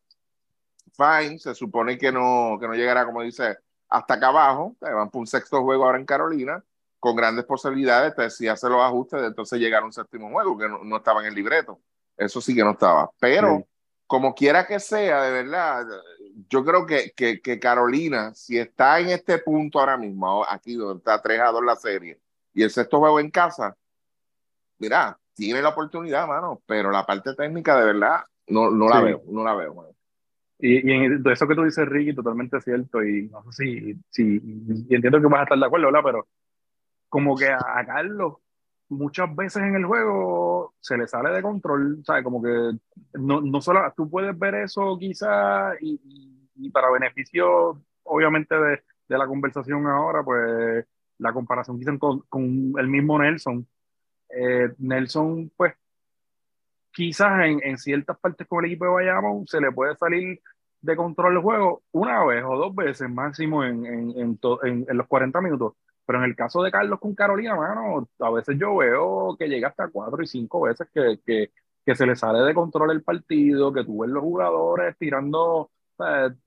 fine, se supone que no, que no llegará, como dice, hasta acá abajo, van por un sexto juego ahora en Carolina, con grandes posibilidades, entonces, si hace los ajustes, entonces llegar a un séptimo juego, que no, no estaba en el libreto. Eso sí que no estaba. Pero. Como quiera que sea, de verdad, yo creo que, que, que Carolina, si está en este punto ahora mismo, aquí donde está 3 a 2 la serie, y el sexto juego en casa, mira, tiene la oportunidad, mano, pero la parte técnica, de verdad, no, no la Sí. veo, no la veo, mano. Y, y eso que tú dices, Ricky, totalmente cierto. Y no sé si, si y entiendo que vas a estar de acuerdo, ¿verdad? Pero como que a, a Carlos muchas veces en el juego se le sale de control, ¿sabes? Como que no, no solo tú puedes ver eso quizá y, para beneficio, obviamente, de, de la conversación ahora, pues la comparación quizá con, con el mismo Nelson. Eh, Nelson, pues quizás en, en ciertas partes con el equipo de Bayamón se le puede salir de control el juego una vez o dos veces máximo en, en- en los 40 minutos. Pero en el caso de Carlos con Carolina, mano, a veces yo veo que llega hasta cuatro y cinco veces que, que, que se le sale de control el partido, que tú ves los jugadores tirando,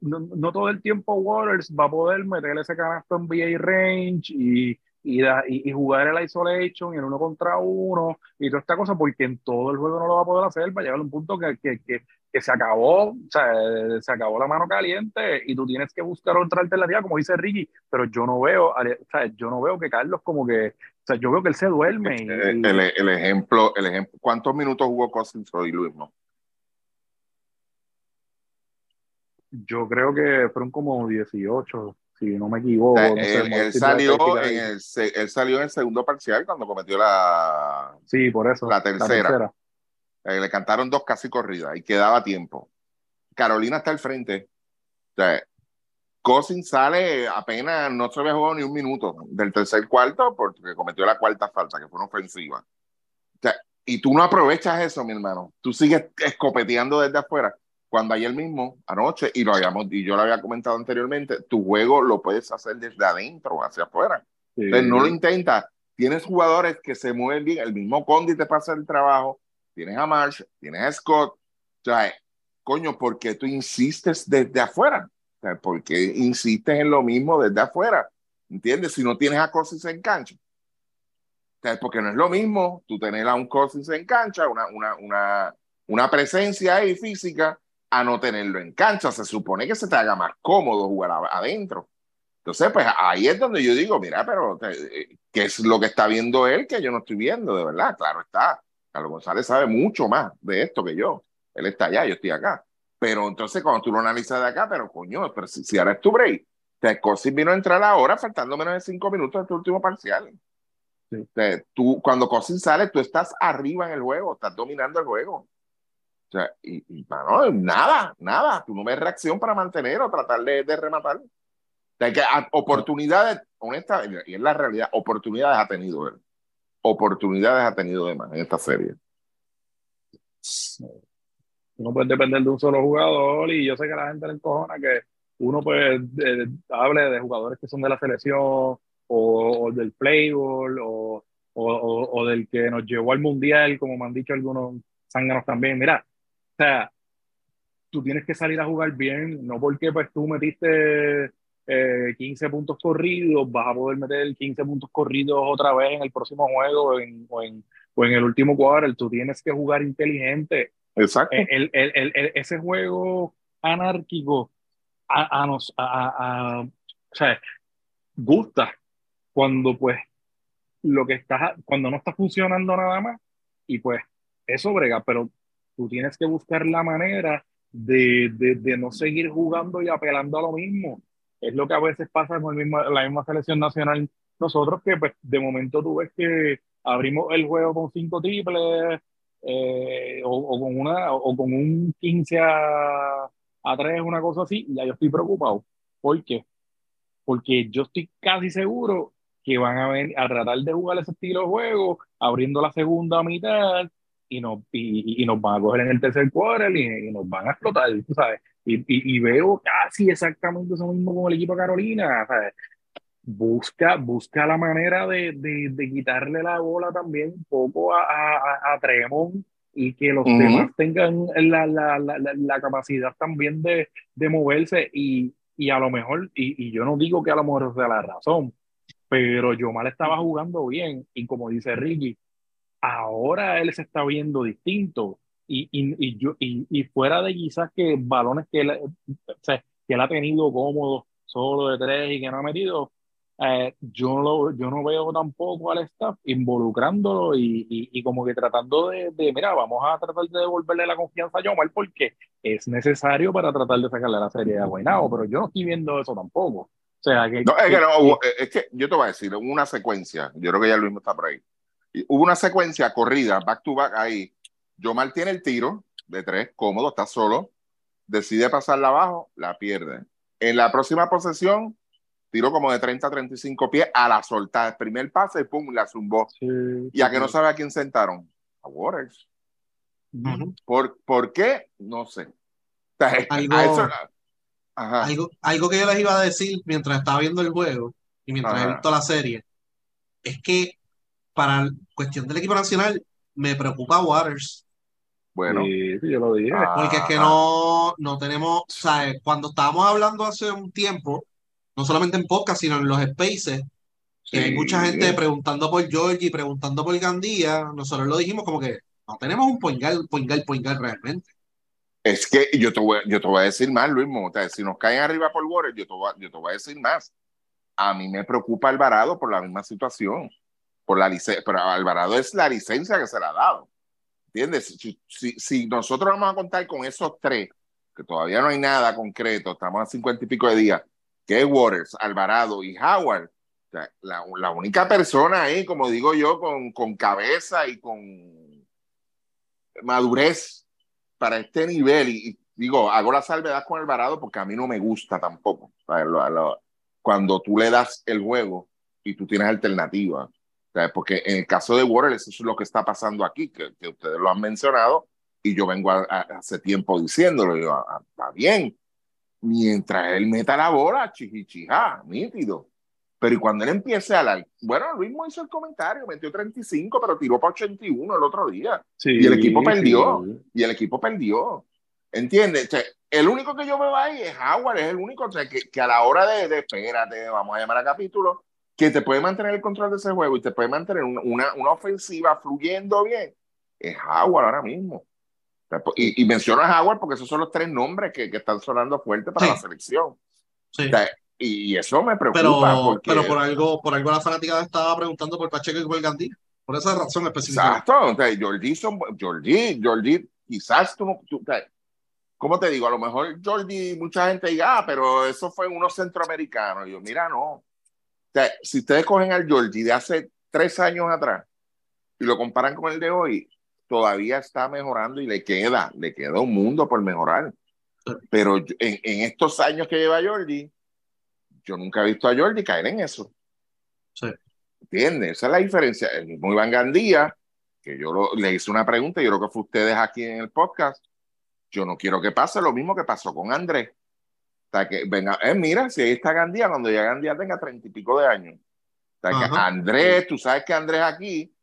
no, no todo el tiempo Waters va a poder meterle ese canasto en VA range y, y, da- y, y jugar el isolation y el uno contra uno y toda esta cosa, porque en todo el juego no lo va a poder hacer, va a llegar a un punto que, que, que, que se acabó, o sea, se acabó la mano caliente y tú tienes que buscar otra alternativa, como dice Ricky, pero yo no veo, o sea, yo no veo que Carlos como que, o sea, yo veo que él se duerme y, El, y- el- el ejemplo, el ejemplo, ¿cuántos minutos jugó Cousins hoy, Luis? No? yo creo que fueron como 18, si no me equivoco. No sé, él, salió en el, él salió en el segundo parcial cuando cometió la, Sí, por eso. la tercera. Eh, le cantaron dos casi corridas y quedaba tiempo. Carolina está al frente. O sea, Cousins sale apenas, no se había jugado ni un minuto del tercer cuarto porque cometió la cuarta falta, que fue una ofensiva. O sea, y tú no aprovechas eso, mi hermano. Tú sigues escopeteando desde afuera. Cuando ayer mismo, anoche, y lo habíamos, y yo lo había comentado anteriormente, tu juego lo puedes hacer desde adentro hacia afuera. Sí. Entonces, no lo intentas. Tienes jugadores que se mueven bien. El mismo Condi te pasa el trabajo. Tienes a Marsh, tienes a Scott. O sea, coño, ¿por qué tú insistes desde afuera? O sea, ¿por qué insistes en lo mismo desde afuera? ¿Entiendes? Si no tienes a Cousins en cancha. O sea, no es lo mismo tú tener a un Cousins en cancha, una, una, una, una presencia ahí física, a no tenerlo en cancha. Se supone que se te haga más cómodo jugar adentro. Entonces, pues ahí es donde yo digo, mira, pero eh, ¿qué es lo que está viendo él que yo no estoy viendo? De verdad, claro está. Carlos González sabe mucho más de esto que yo. Él está allá, yo estoy acá. Pero entonces cuando tú lo analizas de acá, pero coño, pero si, si ahora es tu break, te Cousins vino a entrar ahora faltando menos de cinco minutos de tu último parcial. Sí. Sea, tú, cuando Cousins sale, tú estás arriba en el juego, estás dominando el juego. O sea, y, y mano, nada, nada. Tú no ves reacción para mantener o tratar de, de rematar. O sea, que a- oportunidades, honesta, y es la realidad, oportunidades ha tenido él. Oportunidades ha tenido de más en esta serie. no puedes depender de un solo jugador y yo sé que la gente le encojona que uno pues hable de jugadores que son de la selección o, o del playboy o, o, o- o del que nos llevó al mundial, como me han dicho algunos zánganos también. Mira, o sea, tú tienes que salir a jugar bien, no porque pues tú metiste eh, 15 puntos corridos, vas a poder meter 15 puntos corridos otra vez en el próximo juego o en, o en, o en el último quarter. Tú tienes que jugar inteligente Exacto. el, el- el- el- ese juego anárquico a, a nos, a, a- a- o sea, gusta cuando pues lo que está, cuando no está funcionando nada más y pues eso brega, pero tú tienes que buscar la manera de, de, de no seguir jugando y apelando a lo mismo. Es lo que a veces pasa con el mismo- la misma selección nacional. Nosotros que pues de momento tú ves que abrimos el juego con cinco triples, eh, o, o con una o con un 15 a, a 3, una cosa así, y ya yo estoy preocupado. ¿Por qué? Porque yo estoy casi seguro que van a venir a tratar de jugar ese estilo de juego, abriendo la segunda mitad, y nos, y, y nos van a coger en el tercer quarter y, y nos van a explotar, tú sabes. Y, y, veo casi exactamente eso mismo con el equipo de Carolina, ¿sabes? Busca, busca la manera de, de, de quitarle la bola también un poco a, a, a Tremont y que los Ujú. demás tengan la, la, la, la, la capacidad también de, de moverse y, y a lo mejor, y, y yo no digo que a lo mejor sea la razón, pero Yomal estaba jugando bien y como dice Ricky, ahora él se está viendo distinto y, y, y yo, y, y fuera de quizás que balones que él, o sea, que él ha tenido cómodo solo de tres y que no ha metido, eh, yo, lo, yo no veo tampoco al staff involucrándolo y, y, y como que tratando de, de, mira, vamos a tratar de devolverle la confianza a Yomar porque es necesario para tratar de sacarle la serie de Guaynabo, pero yo no estoy viendo eso tampoco. O sea, que, No, es que- que no, es que yo te voy a decir, una secuencia, yo creo que ya mismo está por ahí. Y hubo una secuencia corrida, back to back ahí. Yomar tiene el tiro de tres, cómodo, está solo, decide pasarla abajo, la pierde. En la próxima posesión, tiro como de 30 a 35 pies a la soltada. El primer pase, pum, la zumbó. Sí, Y a que no sabe a quién sentaron. A Waters. ¿Por, ¿por qué? No sé. [laughs] Algo- a eso- ajá. Algo, algo que yo les iba a decir mientras estaba viendo el juego y mientras he visto la serie es que para la cuestión del equipo nacional me preocupa Waters. Bueno. Sí, sí, yo lo dije. Ah, Porque es que no, no tenemos, sea, cuando estábamos hablando hace un tiempo, no solamente en podcast, sino en los spaces, que hay Sí. mucha gente preguntando por Georgie, preguntando por Gandía, nosotros lo dijimos como que no tenemos un guard, point guard realmente. Es que yo te voy, yo te voy a decir más, Luis Mota. Si nos caen arriba por Water, yo te, voy, yo te voy a decir más. A mí me preocupa Alvarado por la misma situación. Por la licencia, pero Alvarado es la licencia que se le ha dado. ¿Entiendes? Si, si, si nosotros vamos a contar con esos tres, que todavía no hay nada concreto, estamos a cincuenta y pico de días, que es Waters, Alvarado y Howard. la, la, única persona ahí, como digo yo, con, con cabeza y con madurez para este nivel, y, digo, hago la salvedad con Alvarado porque a mí no me gusta tampoco. Cuando tú le das el juego y tú tienes alternativa. Porque en el caso de Waters, eso es lo que está pasando aquí, que, que ustedes lo han mencionado, y yo vengo hace tiempo diciéndolo, y va ah, ah, bien, mientras él meta la bola, chichichija, nítido. Pero y cuando él empiece a la... Bueno, Luis mismo hizo el comentario, metió 35, pero tiró para 81 el otro día. y el equipo perdió. Y el equipo perdió. ¿Entiendes? el único que yo va ahí es Howard, es el único o sea, que, que, a la hora de, de, espérate, vamos a llamar a capítulo, que te puede mantener el control de ese juego y te puede mantener una, una ofensiva fluyendo bien, es Howard ahora mismo. Y, y menciono a Howard porque esos son los tres nombres que, que están sonando fuerte para la selección. Sí. y, eso me preocupa. Pero, pero por algo, por algo la fanática estaba preguntando por Pacheco y por Gandhi. Por esa razón específica. Exacto. Jordi, son, Jordi, Jordi, quizás tú, tú, ¿cómo te digo? A lo mejor Jordi, mucha gente diga, ah, pero eso fue uno centroamericano. Y yo, mira, no. Sea, si ustedes cogen al Jordi de hace tres años atrás y lo comparan con el de hoy, todavía está mejorando y le queda, le queda un mundo por mejorar. Pero en, en estos años que lleva Jordi, yo nunca he visto a Jordi caer en eso. Sí. ¿Entiendes? Esa es la diferencia. El mismo Iván Gandía, que yo le hice una pregunta, yo creo que fue ustedes aquí en el podcast, yo no quiero que pase lo mismo que pasó con Andrés. Sea, que venga, eh, mira, si ahí está Gandía, cuando ya Gandía tenga treinta y pico de años. O sea, que Andrés, tú sabes que Andrés aquí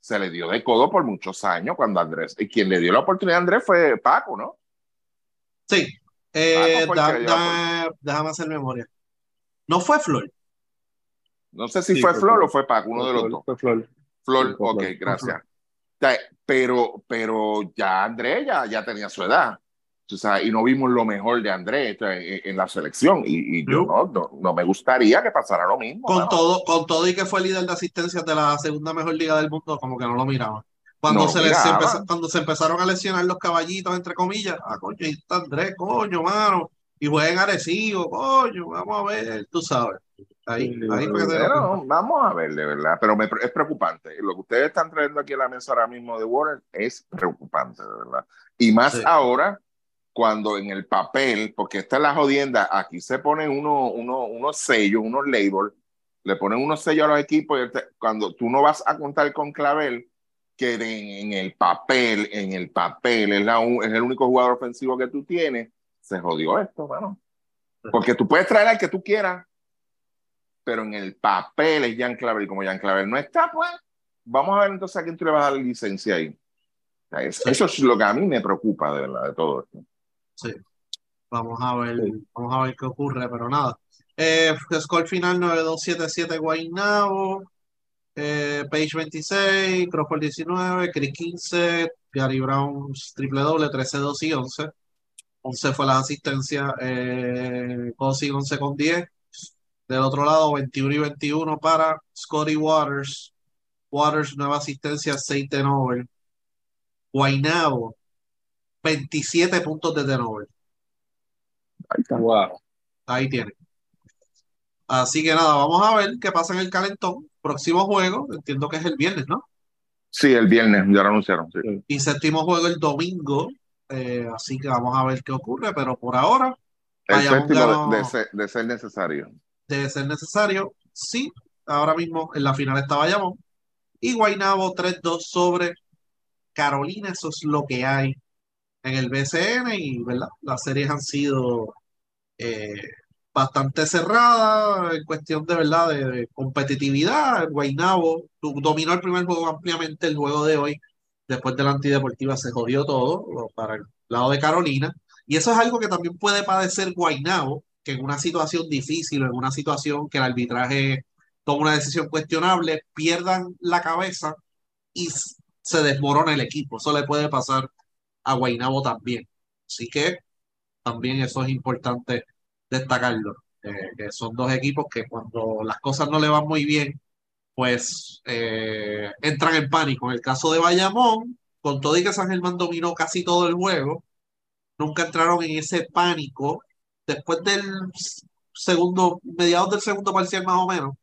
se le dio de codo por muchos años cuando Andrés, y quien le dio la oportunidad a Andrés fue Paco, ¿no? Sí. Eh, déjame hacer memoria. ¿No fue Flor? No sé si fue, Flor, o fue Paco, uno de los dos. Fue Flor. Flor, ok, gracias. Pero, pero ya Andrés ya, tenía su edad. Y no vimos lo mejor de Andrés en, la selección. Y, yo no, no, me gustaría que pasara lo mismo. Con, todo, con todo y que fue líder de asistencia de la segunda mejor liga del mundo, como que no lo miraba. Cuando, se, cuando se empezaron a lesionar los caballitos, entre comillas, ah, coño, ahí está Andrés, coño, mano y jueguen agresivo, coño, vamos a ver, tú sabes. Ahí, ahí vamos a ver, de verdad, pero es preocupante. Lo que ustedes están trayendo aquí a la mesa ahora mismo de Warren es preocupante, de verdad. Y más ahora, cuando en el papel, porque esta es la jodienda, aquí se ponen uno, uno, unos sellos, unos labels, le ponen unos sellos a los equipos, y cuando tú no vas a contar con Clavel, que en, el papel, en el papel, es, la, es el único jugador ofensivo que tú tienes, se jodió esto, bueno. Porque tú puedes traer al que tú quieras, pero en el papel es Jan Claver y como Jan Claver no está, pues vamos a ver entonces a quién tú le vas a dar licencia ahí. Eso, es lo que a mí me preocupa de verdad de todo esto. Sí. Vamos a ver, vamos a ver qué ocurre, pero nada. Eh, score final 9277 Guaynabo, eh, Page 26, Crawford 19, Chris 15, Gary Brown triple doble 13, 2 y 11. 11 fue la asistencia, eh, Cosi 11 con 10. Del otro lado, 21 y 21 para Scotty Waters. Waters, nueva asistencia, 6 Nobel. Guainabo, 27 puntos de Nobel. Ahí está, wow. Ahí tiene. Así que nada, vamos a ver qué pasa en el calentón. Próximo juego, entiendo que es el viernes, ¿no? Sí, el viernes, ya lo anunciaron. Y séptimo juego el domingo eh, así que vamos a ver qué ocurre, pero por ahora. El séptimo de, ser, de, ser, necesario. De ser necesario, sí. Ahora mismo en la final está Bayamón. Y Guainabo 3-2 sobre Carolina. Eso es lo que hay en el BCN. Y ¿verdad? las series han sido eh, bastante cerradas en cuestión de verdad de, competitividad. Guainabo dominó el primer juego ampliamente. El juego de hoy después de la antideportiva se jodió todo para el lado de Carolina. Y eso es algo que también puede padecer Guainabo, que en una situación difícil, en una situación que el arbitraje toma una decisión cuestionable, pierdan la cabeza y se desmorona el equipo. Eso le puede pasar a también. Así que también eso es importante destacarlo. Eh, que son dos equipos que cuando las cosas no le van muy bien, pues eh, entran en pánico. En el caso de Bayamón, con todo y que San Germán dominó casi todo el juego, nunca entraron en ese pánico. Después del segundo, mediados del segundo parcial más o menos,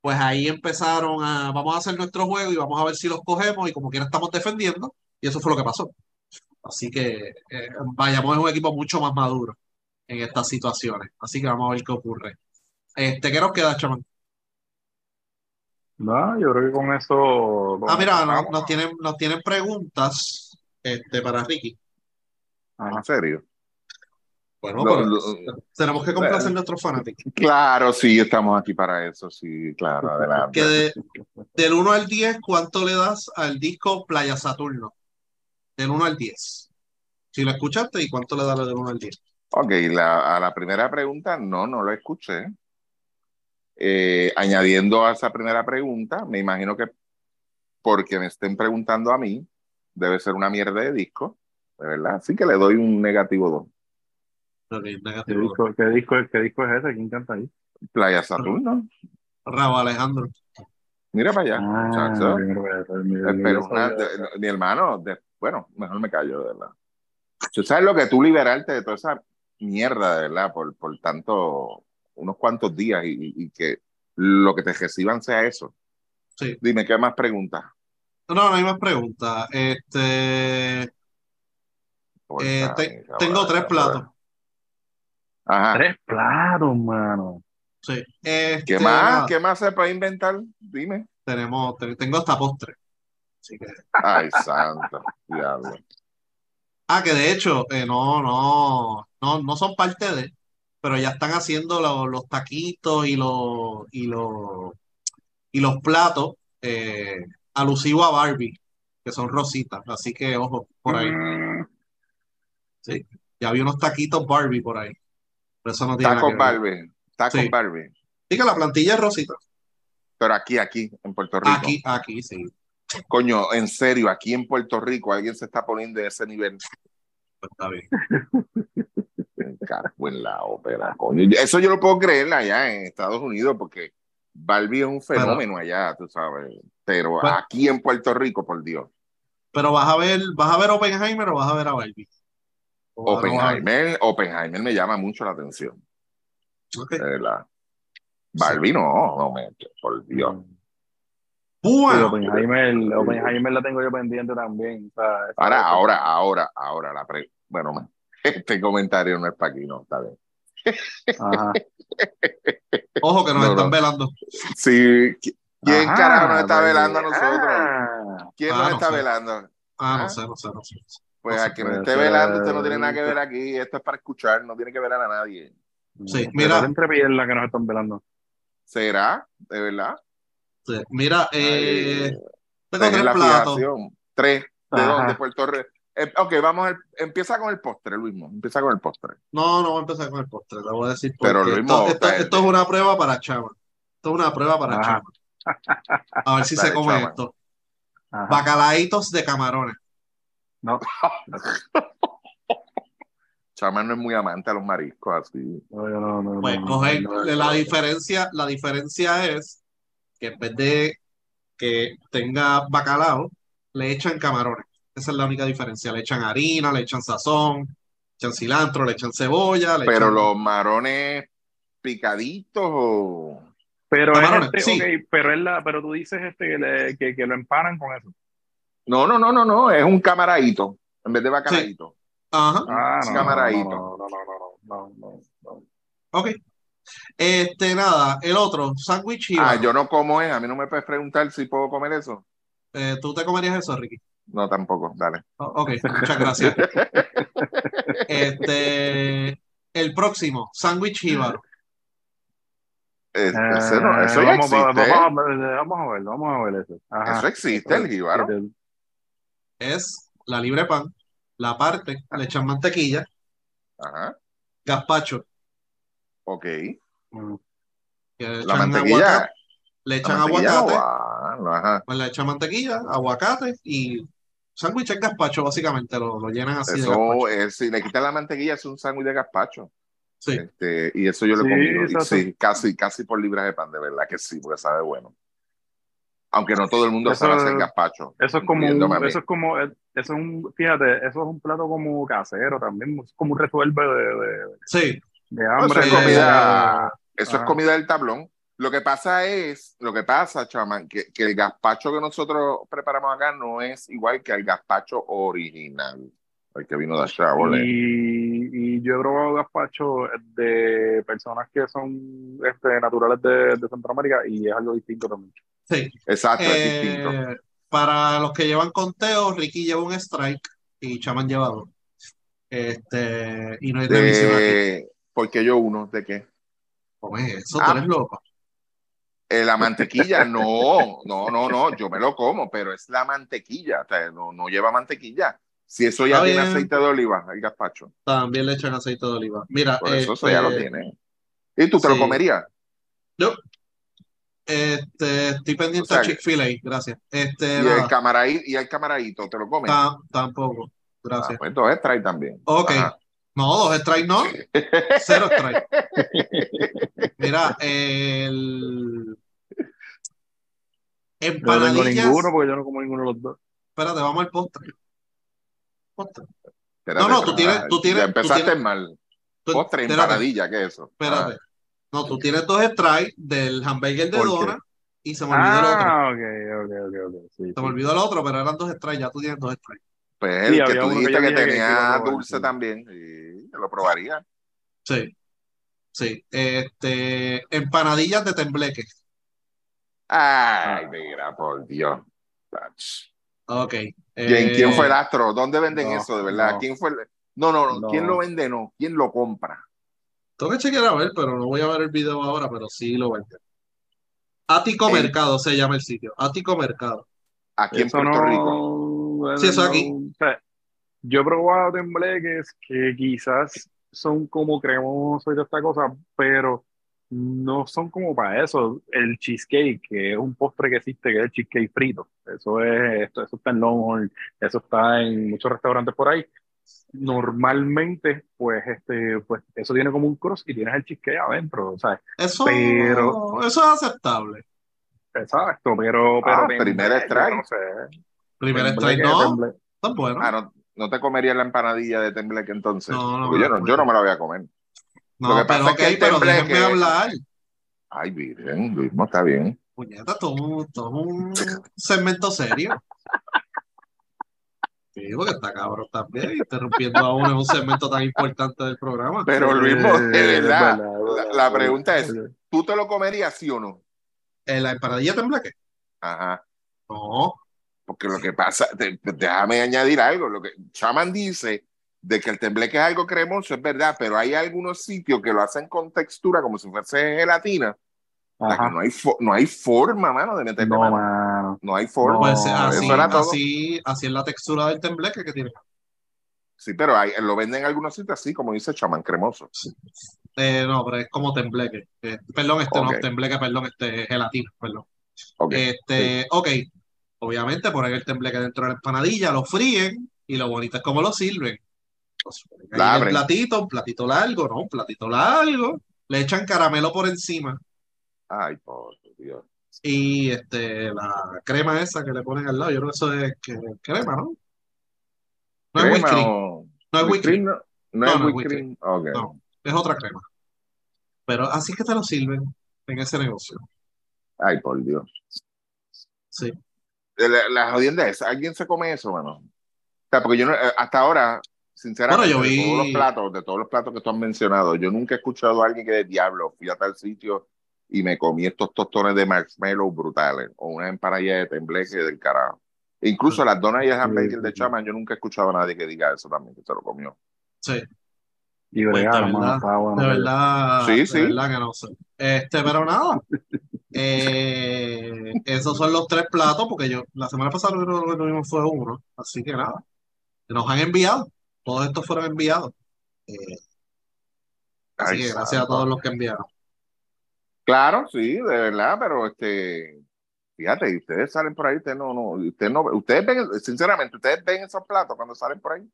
pues ahí empezaron a, vamos a hacer nuestro juego y vamos a ver si los cogemos y como quiera estamos defendiendo, y eso fue lo que pasó. Así que eh, Bayamón es un equipo mucho más maduro en estas situaciones. Así que vamos a ver qué ocurre. Este, ¿qué nos queda, chamán? No, yo creo que con eso. Ah, mira, con- nos, nos tienen, nos tienen preguntas este, para Ricky. Ajá. ¿En serio? Bueno, Lo- tenemos que complacer a nuestros fanáticos. Claro, sí, estamos aquí para eso, sí, claro, [laughs] adelante. Que de- del 1 al 10, ¿cuánto le das al disco Playa Saturno? Del 1 al 10. Si lo escuchaste, ¿y cuánto le das del 1 al 10? Ok, la, a la primera pregunta, no, no lo escuché. Eh, añadiendo a esa primera pregunta, me imagino que porque me estén preguntando a mí, debe ser una mierda de disco, de verdad. Así que le doy un negativo 2. Ok, ¿Qué disco, qué, disco, ¿Qué disco es ese? ¿Quién canta ahí? Playa Saturno, Raúl Alejandro. mira para allá, Ah, muchacho. primero voy a hacer mi- mi- Pero mi- una- de- mi hermano, de- bueno, mejor me callo, de verdad. Tú sabes lo que tú liberarte de toda esa mierda, de verdad, por, por tanto, unos cuantos días y, que lo que te reciban sea eso. Sí. Dime, ¿qué más preguntas? No, no hay más preguntas. Este, Eh, te- tengo tres platos. Ajá. Tres platos, mano. sí. Este, ¿Qué más? nada, ¿Qué más se puede inventar? Dime. tenemos, te- tengo hasta postre. Así que, Ay, santo, diablo. ah, que de hecho, eh, no, no, no, no son parte de, pero ya están haciendo lo- los taquitos y los, y los, y los platos eh, alusivos a Barbie, que son rositas. Así que, ojo, por ahí. Mm, Ya había unos taquitos Barbie por ahí. Pero eso no tiene nada Tacos que ver. Barbie. Tacos Sí. Barbie. Sí que la plantilla es rosita. Pero aquí, aquí, en Puerto Rico. Aquí, aquí, sí. Coño, en serio, aquí en Puerto Rico alguien se está poniendo de ese nivel. Pues está bien. Me en la ópera, coño. Eso yo lo puedo creer allá en Estados Unidos porque Barbie es un fenómeno allá, tú sabes. Pero Bueno. aquí en Puerto Rico, por Dios. Pero vas a ver, vas a ver Oppenheimer o vas a ver a Barbie. Oppenheimer, Oppenheimer me llama mucho la atención, Ok. de verdad. Barbie no, no me, por Dios. Sí, Bueno, Oppenheimer, Oppenheimer la tengo yo pendiente también. esa- Ahora, ahora, ahora, ahora, la pre... bueno, [laughs] este comentario no es para aquí, no, está bien. Ajá. [laughs] ojo que nos No, están no. velando. Sí, ¿qui- ¿quién Ajá, carajo nos está pues, velando a nosotros? ah, ¿Quién Ah, nos no está sé. velando? Ah, Ah. no sé, no sé, no sé. Pues No a que me esté velando, usted no tiene nada que ver aquí. Esto es para escuchar, no tiene que ver a nadie. Sí, de mira. entre piernas que nos están velando. ¿Será? ¿De verdad? Sí. Mira, eh, tengo ten tres la platos. fijación. Tres. ¿De Ajá. dónde? Puerto Rico. Eh, ok, vamos al- empieza con el postre, Luismo. Empieza con el postre. No, no voy a empezar con el postre, te voy a decir por Pero lo Esto, es una prueba para Chama. Esto es una prueba para Ajá. Chama. A ver si se come Chama. esto. Ajá. Bacalaitos de camarones. No, [laughs] Chama no es muy amante a los mariscos, así. no, yo no, no, Pues no, coger, no, la no. diferencia, la diferencia es que en vez de que tenga bacalao, le echan camarones. Esa es la única diferencia. Le echan harina, le echan sazón, le echan cilantro, le echan cebolla, le Pero echan... los marones picaditos o. Pero es este, sí. ok, pero es la, pero tú dices este que, le- que, que lo empanan con eso. No, no, no, no, no. Es un camaradito. En vez de bacalaíto. Ajá, Ah, Sí, no, camaradito. no, no, no, no, no, no, no, no. ok. Este, nada, el otro, sándwich y Ah, yo no como es. A mí no me puedes preguntar si puedo comer eso. Eh, ¿Tú te comerías eso, Ricky? No, tampoco. Dale. O- ok, muchas gracias. [laughs] Este, el próximo, sándwich jíbaro. Es- Eh, ese no- eso ya vamos, existe. vamos, vamos, a- vamos a verlo, vamos a ver eso. Ajá. Eso existe, el jíbaro. Es la libre pan, la parte, le echan mantequilla, Ajá. gazpacho, Ok. La mantequilla. aguacate, le echan mantequilla, aguacate, pues le echan mantequilla, aguacate y sándwich es gazpacho, básicamente, lo, lo llenan así de Eso es, si le quitas la mantequilla, es un sándwich de gazpacho. Sí, Este, y eso yo lo he Sí, exacto. sí, casi, casi por libras de pan, de verdad que sí, porque sabe bueno. Aunque no todo el mundo Eso- sabe hacer gazpacho. Eso es como un, eso es como, eso es un, fíjate, eso es un plato como casero también, es como un resuelve de, de, sí, De Eso hambre. es de- comida, eso es comida del tablón. Lo que pasa es, lo que pasa, chaman, que, que el gazpacho que nosotros preparamos acá no es igual que el gazpacho original, el que vino de allá. Y, y yo he probado gazpacho de personas que son este, naturales de, de Centroamérica y es algo distinto también. Sí. Exacto, es Eh, distinto. para los que llevan conteo, Ricky lleva un strike y Chaman lleva dos. Este, y no hay revisión aquí. De, porque yo uno, ¿de qué? ¿Cómo es eso? ¿Tú Ah. eres loco? Eh, la mantequilla, no, no, no, no, yo me lo como, pero es la mantequilla, o sea, no, no lleva mantequilla. Si eso ya Está tiene bien. aceite de oliva, el gazpacho, También le echan aceite de oliva. Mira, por eso eso ya lo este, tiene. ¿Y tú te lo comerías? Yo este, estoy pendiente O sea a Chick-fil-A, gracias. Este, Y el, camaradito, y el camaradito, ¿te lo comes? ta- tampoco, Ah, gracias. pues entonces trae también. Ok, Ajá. no, dos strikes no, cero strikes. [laughs] Mira, el... Yo no tengo Empanadillas. ninguno porque yo no como ninguno de los dos. Espérate, vamos al postre. Postre. Espérate, No, no, tú tienes- ah, tú tienes- Ya tú empezaste tienes- mal. Tú- Postre, espérate, empanadilla, ¿qué es eso? espérate. Ah, No, tú tienes dos strikes del hamburger de. Dona y se me olvidó el otro. Ah, ok, ok, ok, ok. Sí, Se sí. me olvidó el otro, pero eran dos strikes, ya tú tienes dos strikes. pues Sí, el que había tú que dijiste que, que tenía probar, dulce sí. también. Sí, yo lo probaría. Sí, sí. Este, empanadillas de tembleque. Ay, mira, por Dios. Ok. ¿Quién, eh, quién fue el astro? ¿Dónde venden no, eso, de verdad? no. ¿Quién fue el... No, no, no, No. ¿Quién lo vende? No. ¿Quién lo compra? Tengo que chequear a ver, pero no voy a ver el video ahora, pero sí lo venden. Ático En- Mercado se llama el sitio. Ático Mercado. Aquí en Puerto no- Rico. Sí, eso aquí. o sea, yo he probado tembleques que quizás son como cremosos y toda esta cosa, pero no son como para eso. El cheesecake, que es un postre que existe, que es el cheesecake frito. Eso es, esto, eso está en Longhorn, eso está en muchos restaurantes por ahí. Normalmente, pues, este, pues, eso tiene como un cross y tienes el cheesecake adentro, ¿sabes? Eso, Pero- eso es aceptable. Exacto, pero, pero Ah, primer strike. no sé. Primer strike no, tembleque. tan bueno. Ah, no, no te comerías la empanadilla de tembleque entonces. No, no yo, no, yo no me la voy a comer. No, lo que pasa pero es que el pero hablar. Ay, virgen, Luis, no está bien. Puñeta, todo, un- todo un segmento serio. Sí, porque está cabrón también, interrumpiendo a uno en un segmento tan importante del programa. Pero Luis, de verdad, la, pregunta es, ¿tú te lo comerías sí o no? ¿En la empanadilla tembleque? Ajá. No. Porque lo que pasa, te- déjame añadir algo, lo que Chaman dice de que el tembleque es algo cremoso, es verdad, pero hay algunos sitios que lo hacen con textura como si fuese gelatina, Ajá. no hay, no hay forma, mano, de meterle No, mano. No hay forma. No, Pues así, así, así es la textura del tembleque que tiene. Sí, pero hay, lo venden en algunos sitios así, como dice Chaman, cremoso. Eh, no, pero es como tembleque. Eh, perdón, este Ok. no, tembleque, perdón, este gelatina, perdón. Ok. Este, ok. Obviamente ponen el tembleque dentro de la empanadilla, lo fríen y lo bonito es cómo lo sirven. Pues, abren. platito, un platito largo, ¿no? Un platito largo. Le echan caramelo por encima Ay, por Dios. y este, la crema esa que le ponen al lado. Yo creo que eso es que- crema, ¿no? No es whipped ¿Crema cream, o- no es whipped cream? No, no No, es no es cream. No. es otra crema. Pero así que te lo sirven en ese negocio. Ay, por Dios. Sí. La, la jodienda es, ¿alguien se come eso, mano? O sea, porque yo no, eh, hasta ahora, sinceramente, Bueno, yo de vi- todos los platos, de todos los platos que tú has mencionado, yo nunca he escuchado a alguien que de diablo, fui a tal sitio y me comí estos tostones de marshmallow brutales, o una empanadilla de tembleque del carajo. Incluso las donas y el hamburger de chaman, yo nunca he escuchado a nadie que diga eso también, que se lo comió. Sí. Y Pues, de mano, verdad, está bueno. De verdad, Sí, de sí. verdad que no sé. Este, pero nada. [laughs] Eh, esos son los tres platos, porque yo la semana pasada lo que no vimos fue uno. Así que nada. Nos han enviado. Todos estos fueron enviados. Eh, así Ay, que gracias santo. a todos los que enviaron. Claro, sí, de verdad, pero este, fíjate, y ustedes salen por ahí, ustedes no, no, ustedes no, ustedes ven, sinceramente, ustedes ven esos platos cuando salen por ahí.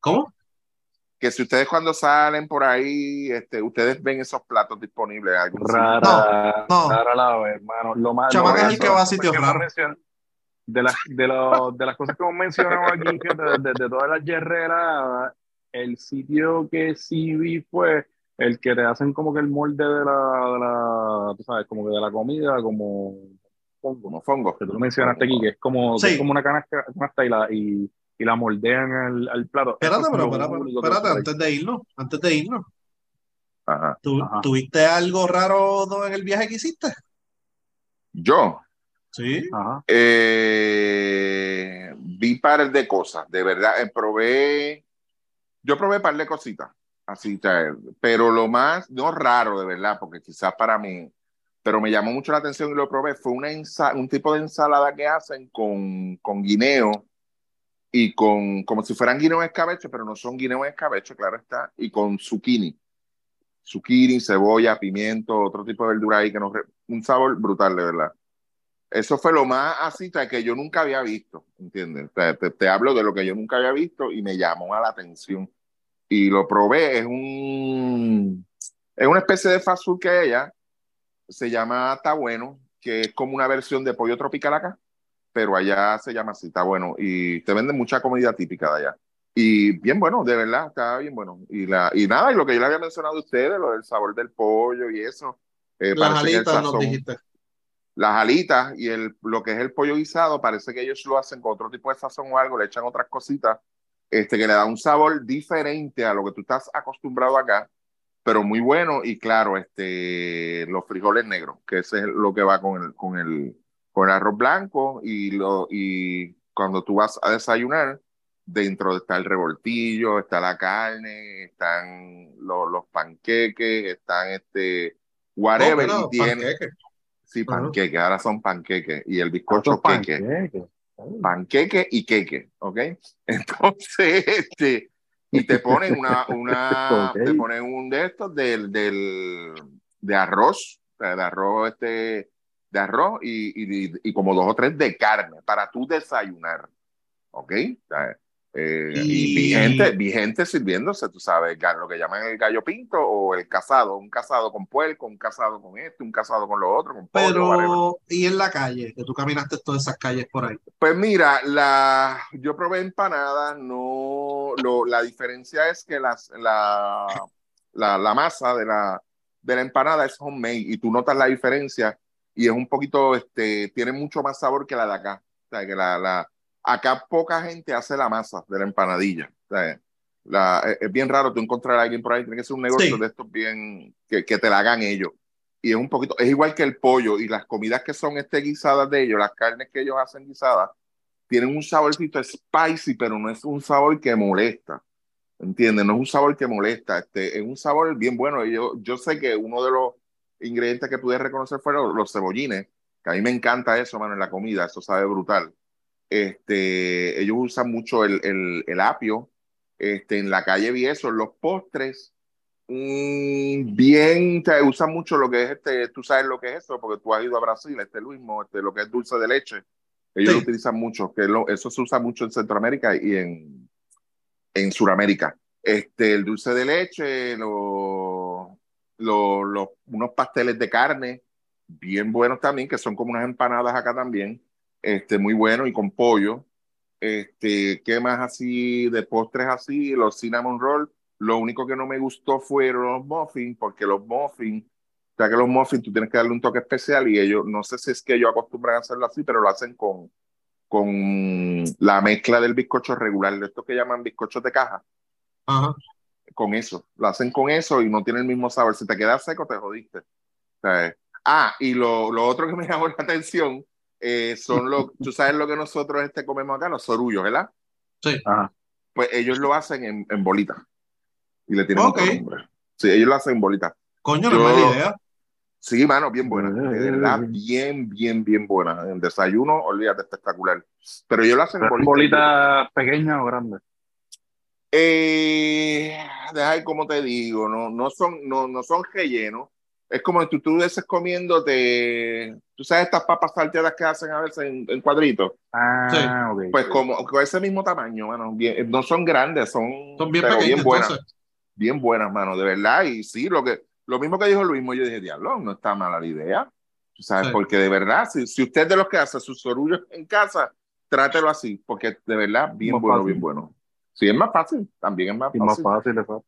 ¿Cómo? Que si ustedes cuando salen por ahí, este, ustedes ven esos platos disponibles algún. Rara, No, no. rara la vez, hermano. Lo más, Chamán lo es el que va a sitios raros. De las, de, los- de las cosas que hemos mencionado aquí, de, de- de todas las yerreras, el sitio que sí vi fue el que te hacen como que el molde de la, de la tú sabes, como que de la comida, como fongo, como fongo. Que tú mencionaste aquí, que es como, que es como una canasta, canasta y la, y, y la moldean al, al plato. Espérate, pero espérate, espérate, antes de irnos, antes de irnos. Ajá. ¿Tú, Ajá. ¿Tuviste algo raro en el viaje que hiciste? Yo Sí. Ajá. eh, vi par de cosas, de verdad. eh, probé, yo probé par de cositas, así, pero lo más, no raro, de verdad, porque quizás para mí, pero me llamó mucho la atención y lo probé, fue una ensa- un tipo de ensalada que hacen con, con guineo y con, como si fueran guineo en escabeche, pero no son guineo en escabeche, claro está, y con zucchini. Zucchini, cebolla, pimiento, otro tipo de verdura ahí que nos... Un sabor brutal, de verdad. Eso fue lo más así que yo nunca había visto, ¿entiendes? Sea, te, te hablo de lo que yo nunca había visto y me llamó a la atención. Y lo probé, es un... Es una especie de fast food que ella se llama Está Bueno, que es como una versión de pollo tropical acá, pero allá se llama así, Está Bueno. Y te venden mucha comida típica de allá. Y bien bueno, de verdad, está bien bueno. Y, la, y nada, y lo que yo le había mencionado a ustedes, lo del sabor del pollo y eso. eh, Las alitas nos dijiste. las alitas y el, lo que es el pollo guisado, parece que ellos lo hacen con otro tipo de sazón o algo, le echan otras cositas, este, que le da un sabor diferente a lo que tú estás acostumbrado acá, pero muy bueno y claro, este, los frijoles negros, que ese es lo que va con el, con el, con arroz blanco y, lo, y cuando tú vas a desayunar, dentro está el revoltillo, está la carne, están los, los panqueques, están este, whatever, Oh, y mira, tiene, panqueque. Sí, panqueques, ahora son panqueques y el bizcocho Estos queque, panqueques. panqueque y queque, ¿ok? [laughs] Entonces, este, y te ponen una, una, [laughs] te ponen un de estos del, del, de arroz, de arroz, este, de arroz y, y, y como dos o tres de carne para tú desayunar, ¿ok? Eh, y, Y- vi gente, vi gente sirviéndose, tú sabes, lo que llaman el gallo pinto o el casado, un casado con puerco, un casado con esto, un casado con lo otro, con pollo, whatever. Pero, ¿y en la calle? Que tú caminaste todas esas calles por ahí. Pues mira, la, yo probé empanadas, no, lo, la diferencia es que las, la, la, la masa de la, de la empanada es homemade y tú notas la diferencia y es un poquito, este, tiene mucho más sabor que la de acá. O sea, que la, la, acá poca gente hace la masa de la empanadilla. O sea, la, es, es bien raro tú encontrar a alguien por ahí, tiene que ser un negocio Sí. de estos bien, que, que te la hagan ellos y es un poquito, es igual que el pollo y las comidas que son este guisadas de ellos, las carnes que ellos hacen guisadas, tienen un saborcito spicy, pero no es un sabor que molesta. ¿Entiendes? No es un sabor que molesta, este, es un sabor bien bueno. Yo, yo sé que uno de los ingredientes que pude reconocer fueron los cebollines, que a mí me encanta eso, mano, en la comida, eso sabe brutal. Este, ellos usan mucho el, el, el apio, este, en la calle vi eso, los postres, Mm, bien, te usan mucho lo que es este, tú sabes lo que es eso, porque tú has ido a Brasil, este Luismo, este, lo que es dulce de leche. Ellos Sí. lo utilizan mucho, que lo- eso se usa mucho en Centroamérica y en, en Sudamérica. Este, el dulce de leche, lo- lo- lo- unos pasteles de carne, bien buenos también, que son como unas empanadas acá también, este, muy buenos y con pollo. Este, ¿qué más así de postres así? Los cinnamon roll. Lo único que no me gustó fueron los muffins, porque los muffins, sea que los muffins tú tienes que darle un toque especial y ellos, no sé si es que ellos acostumbran a hacerlo así, pero lo hacen con, con la mezcla del bizcocho regular, de estos que llaman bizcochos de caja, Ajá. Con eso. Lo hacen con eso y no tiene el mismo sabor. Si te queda seco, te jodiste. Ah, y lo, lo otro que me [laughs] llamó la atención eh, son los, tú sabes lo que nosotros este, comemos acá, los sorullos, ¿verdad? Sí. Ajá. Pues ellos lo hacen en, en bolitas. Y le tienen Ok. otro nombre. Sí, ellos lo hacen en bolitas. Coño, no mala idea. Sí, mano, bien buena. De verdad, bien, bien, bien buena. En desayuno, olvídate, espectacular. Pero ellos lo hacen en ¿Pero bolitas. ¿Bolitas pequeñas o grandes? Eh, deja ver cómo te digo, no, no son, no, no son rellenos. Es como si tú estuvieses comiéndote, tú sabes, estas papas salteadas que hacen a veces en, en cuadritos. Ah, ok. Pues como con ese mismo tamaño, mano. Bien, no son grandes, son, Son bien pero pequeños, bien buenas. entonces. bien buenas, mano, de verdad. Y sí, lo que lo mismo que dijo Luis, yo dije, diablo, no está mala la idea. Tú sabes, Sí. porque de verdad, si, si usted es de los que hace sus sorullos en casa, trátelo así, porque de verdad, bien Más bueno, fácil. bien bueno. Sí, es más fácil, también es más fácil. más fácil, exacto.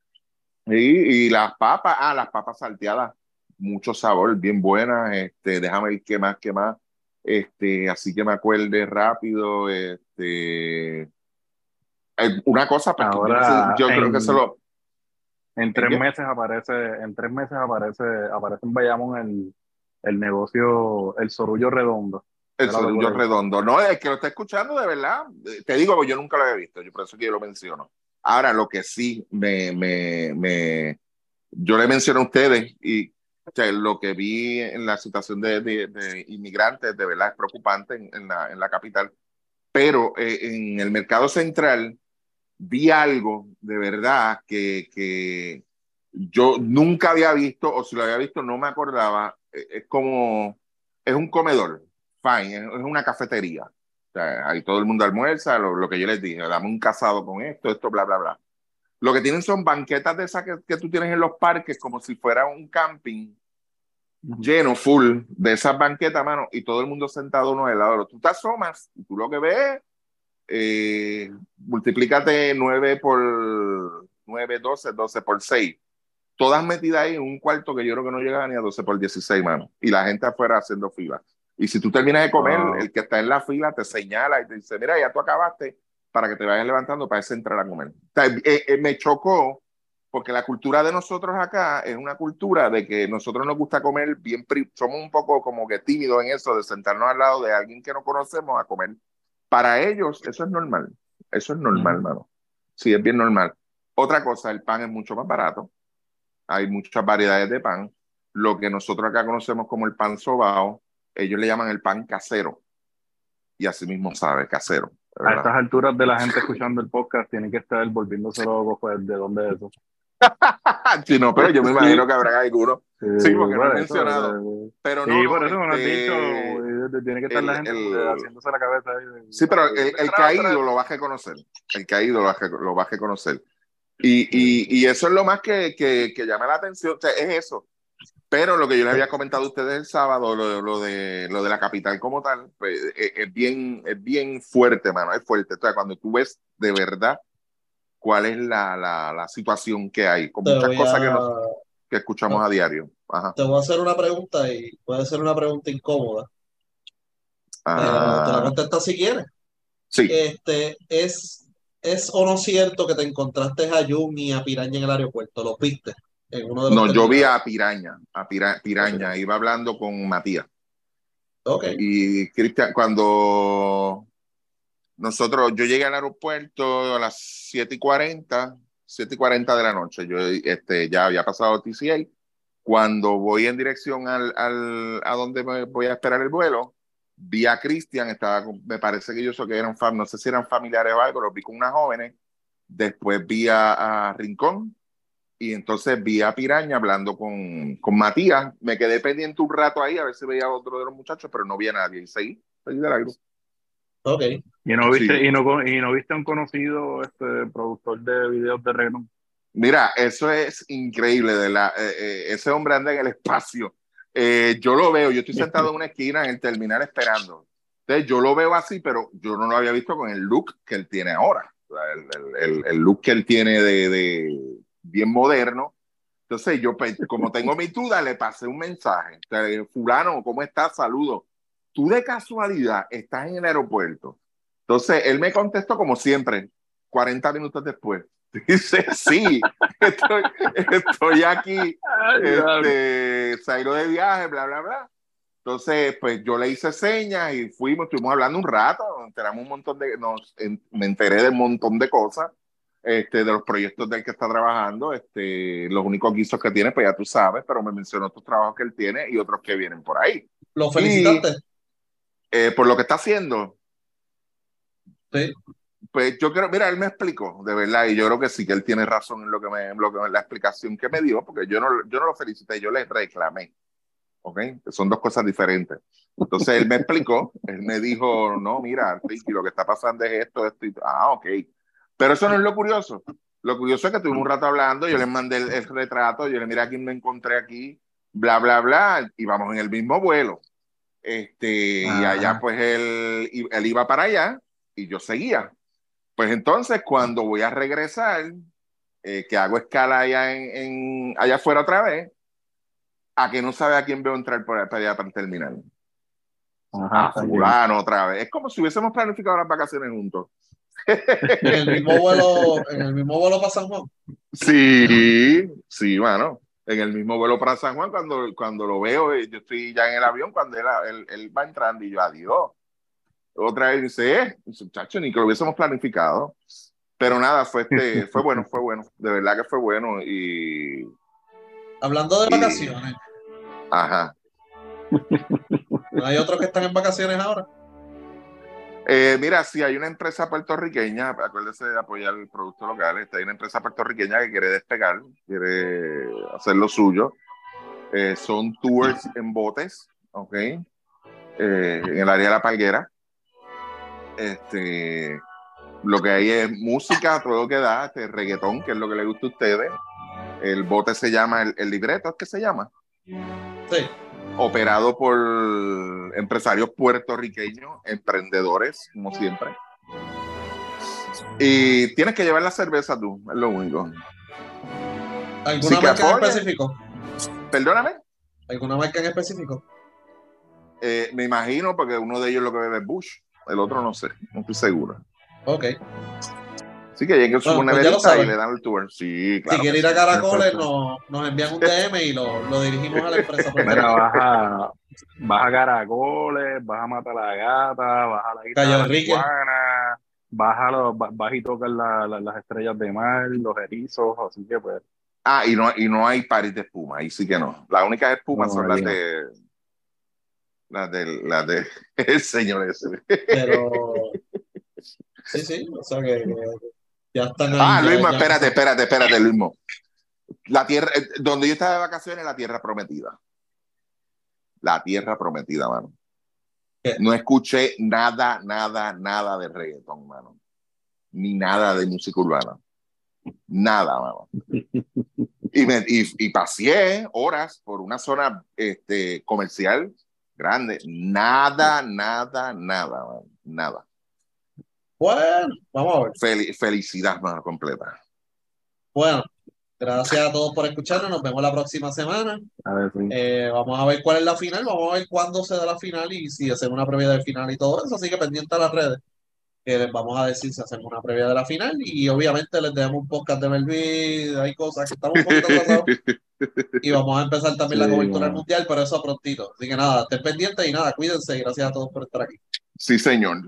Y, y las papas, ah, las papas salteadas, mucho sabor, bien buenas. Este, déjame ver qué más, qué más. Este, así que me acuerde rápido. Este, eh, una cosa, yo, Ahora, yo creo que solo. En tres meses aparece, en tres meses aparece, aparece en Bayamón el, el negocio, el sorullo redondo. Por ahí. redondo. No, es que lo está escuchando de verdad. Te digo, yo nunca lo había visto, yo por eso que yo lo menciono. Ahora, lo que sí me, me, me yo le menciono a ustedes y o sea, lo que vi en la situación de, de- de inmigrantes, de verdad es preocupante en, en la, en la capital. Pero eh, en el mercado central vi algo de verdad que, que yo nunca había visto, o si lo había visto no me acordaba. Eh, Es como, es un comedor, fine, es, es una cafetería. O sea, ahí todo el mundo almuerza, lo, lo que yo les dije, dame un casado con esto, esto, bla, bla, bla. Lo que tienen son banquetas de esas que, que tú tienes en los parques, como si fuera un camping lleno, full, de esas banquetas, mano, y todo el mundo sentado uno lado del otro. Tú te asomas y tú lo que ves, eh, multiplícate 9 por 9, 12, 12 por 6. Todas metidas ahí en un cuarto que yo creo que no llegaba ni a 12 por 16, mano. Y la gente afuera haciendo fila. Y si tú terminas de comer, el que está en la fila te señala y te dice, mira, ya tú acabaste, para que te vayas levantando para ese entrar a comer. O sea, eh, eh, me chocó porque la cultura de nosotros acá es una cultura de que nosotros nos gusta comer bien, somos un poco como que tímidos en eso de sentarnos al lado de alguien que no conocemos a comer. Para ellos eso es normal, eso es normal, mano. Sí, es bien normal. Otra cosa, el pan es mucho más barato, hay muchas variedades de pan. Lo que nosotros acá conocemos como el pan sobao, ellos le llaman el pan casero. Y así mismo sabe, casero. A estas alturas de la gente escuchando el podcast, tienen que estar volviéndose locos pues, de dónde es eso. [laughs] Sí, no, pero yo me imagino que habrá algunos. Sí, porque no he eso, mencionado. eh, Pero Sí, no, no, por eso me lo has este, dicho. Tiene que estar el- la gente el- haciéndose la cabeza ahí. Sí, pero el, el ido lo va a reconocer. El ido lo va a, lo va a reconocer. Y, y, y eso es lo más que, que, que llama la atención. O sea, es eso. Pero lo que yo les había comentado a ustedes el sábado, lo, lo de, lo de la capital como tal, pues, es, es bien, es bien fuerte, mano. Es fuerte. O sea, cuando tú ves de verdad cuál es la, la, la situación que hay, con Te muchas cosas que, nos- que escuchamos a diario. Ajá. te voy a hacer una pregunta y puede ser una pregunta incómoda, pero tú la Ah, contestas si quieres. sí. Este, ¿es, ¿es o no cierto que te encontraste a Jun y a Piraña en el aeropuerto? ¿Los viste en uno de los No, yo vi a Piraña, a Pira- Piraña, iba hablando con Matías. Ok. Y Cristian, cuando nosotros, yo llegué al aeropuerto a las 7 y 40, 7 y 40 de la noche, yo este, ya había pasado TCA. Cuando voy en dirección al, al- a donde me voy a esperar el vuelo, vi a Cristian, estaba, me parece que ellos que eran, fam- no sé si eran familiares o algo, los vi con unas jóvenes. Después vi a, a Rincón y entonces vi a Piraña hablando con, con Matías. Me quedé pendiente un rato ahí a ver si veía a otro de los muchachos, pero no vi a nadie. Y seguí, seguí de largo. Ok. Y no viste, Sí. y no, y no viste a un conocido este, productor de videos de. Mira, eso es increíble. De la, eh, eh, ese hombre anda en el espacio. Eh, yo lo veo, yo estoy sentado en una esquina en el terminal esperando. Entonces yo lo veo así, pero yo no lo había visto con el look que él tiene ahora. El, el- el- el look que él tiene de, de bien moderno. Entonces yo, pues, como tengo mi duda, le pasé un mensaje. Fulano, ¿cómo estás? Saludo. Tú de casualidad estás en el aeropuerto. Entonces él me contestó como siempre, 40 minutos después. [laughs] Dice, sí, estoy, estoy aquí este, Zairo de viaje, bla, bla, bla. Entonces, pues yo le hice señas y fuimos, estuvimos hablando un rato, nos enteramos un montón de, nos, en- me enteré de un montón de cosas, este, de los proyectos del que está trabajando, este, los únicos guisos que tiene, pues ya tú sabes, pero me mencionó otros trabajos que él tiene y otros que vienen por ahí. ¿Lo felicitaste? Eh, por lo que está haciendo, Sí. pues yo creo, mira, él me explicó, de verdad, y yo creo que sí, que él tiene razón en lo que me, en lo que, en la explicación que me dio, porque yo no, yo no lo felicité, yo le reclamé, ¿ok? Son dos cosas diferentes. Entonces él me explicó, él me dijo, no, mira, Ricky, lo que está pasando es esto, esto y Ah, ok. Pero eso no es lo curioso. Lo curioso es que tuvimos un rato hablando, yo le mandé el, el retrato, yo le mira quién me encontré aquí, bla, bla, bla, y vamos en el mismo vuelo. Este, y allá pues él, él iba para allá y yo seguía. Pues entonces, cuando voy a regresar, eh, que hago escala allá, en, en- allá afuera otra vez, a que no sabe a quién veo entrar por allá para allá para terminar. Ajá, A fulano otra vez. Es como si hubiésemos planificado las vacaciones juntos. En el mismo vuelo, en el mismo vuelo para San Juan. Sí, sí, mano. En el mismo vuelo para San Juan, cuando, cuando lo veo, eh, yo estoy ya en el avión, cuando él, él- él va entrando y yo, adiós. Otra vez dice, eh, muchacho, ni que lo hubiésemos planificado. Pero nada, fue, este, [laughs] fue bueno, fue bueno. De verdad que fue bueno. Y, Hablando de vacaciones, ajá. ¿no hay otros que están en vacaciones ahora? Eh, mira, si hay una empresa puertorriqueña, acuérdese de apoyar el producto local, este, hay una empresa puertorriqueña que quiere despegar, quiere hacer lo suyo. Eh, son tours en botes, ¿ok? Eh, en el área de la palguera. Este, lo que hay es música, todo lo que da, este, reggaetón, que es lo que le gusta a ustedes. El bote se llama, el, el libreto es que se llama Sí. Operado por empresarios puertorriqueños, emprendedores, como siempre. Y tienes que llevar la cerveza tú, es lo único. ¿Alguna marca en específico? Perdóname, ¿Alguna marca en específico? eh, me imagino porque uno de ellos lo que bebe es Bush, el otro no sé, no estoy seguro. Ok. Así que lleguen su Bueno, pues neverita y le dan el tour. Sí, claro. si quiere que ir a sí. Caracoles, nos, nos envían un DM y lo, lo dirigimos a la empresa. Mira, vas a, vas a Caracoles, vas a matar a la gata, vas a la Enrique. Iguana, vas, a los, vas, y tocas la- la- las estrellas de mar, los erizos, así que pues. Ah, y no, y no hay paris de espuma, ahí sí que no. Las únicas espumas No, son las de. Las de. Las de. [laughs] El señor ese. Pero. Sí, sí, o sea que, que ya están ahí. Ah, Luismo, espérate, espérate, espérate, Luismo. La tierra, eh, donde yo estaba de vacaciones, la tierra prometida. La tierra prometida, mano. ¿Qué? No escuché nada, nada, nada de reggaetón, mano. Ni nada de música urbana. Nada, mano. Y, me, y, y paseé horas por una zona este, comercial grande. Nada, nada, nada, mano. Nada. Bueno, vamos a ver. Fel- felicidad, mano, completa. Bueno, gracias a todos por escucharnos. Nos vemos la próxima semana. A ver, sí. Eh, vamos a ver cuál es la final. Vamos a ver cuándo se da la final y si hacemos una previa del final y todo eso. Así que pendiente a las redes. Que les vamos a decir si hacemos una previa de la final. Y obviamente les dejamos un podcast de Melvin. Hay cosas que estamos un poquito. Y vamos a empezar también la cobertura bueno. mundial, pero eso prontito. Así que nada, estén pendientes y nada, cuídense y gracias a todos por estar aquí. Sí, señor.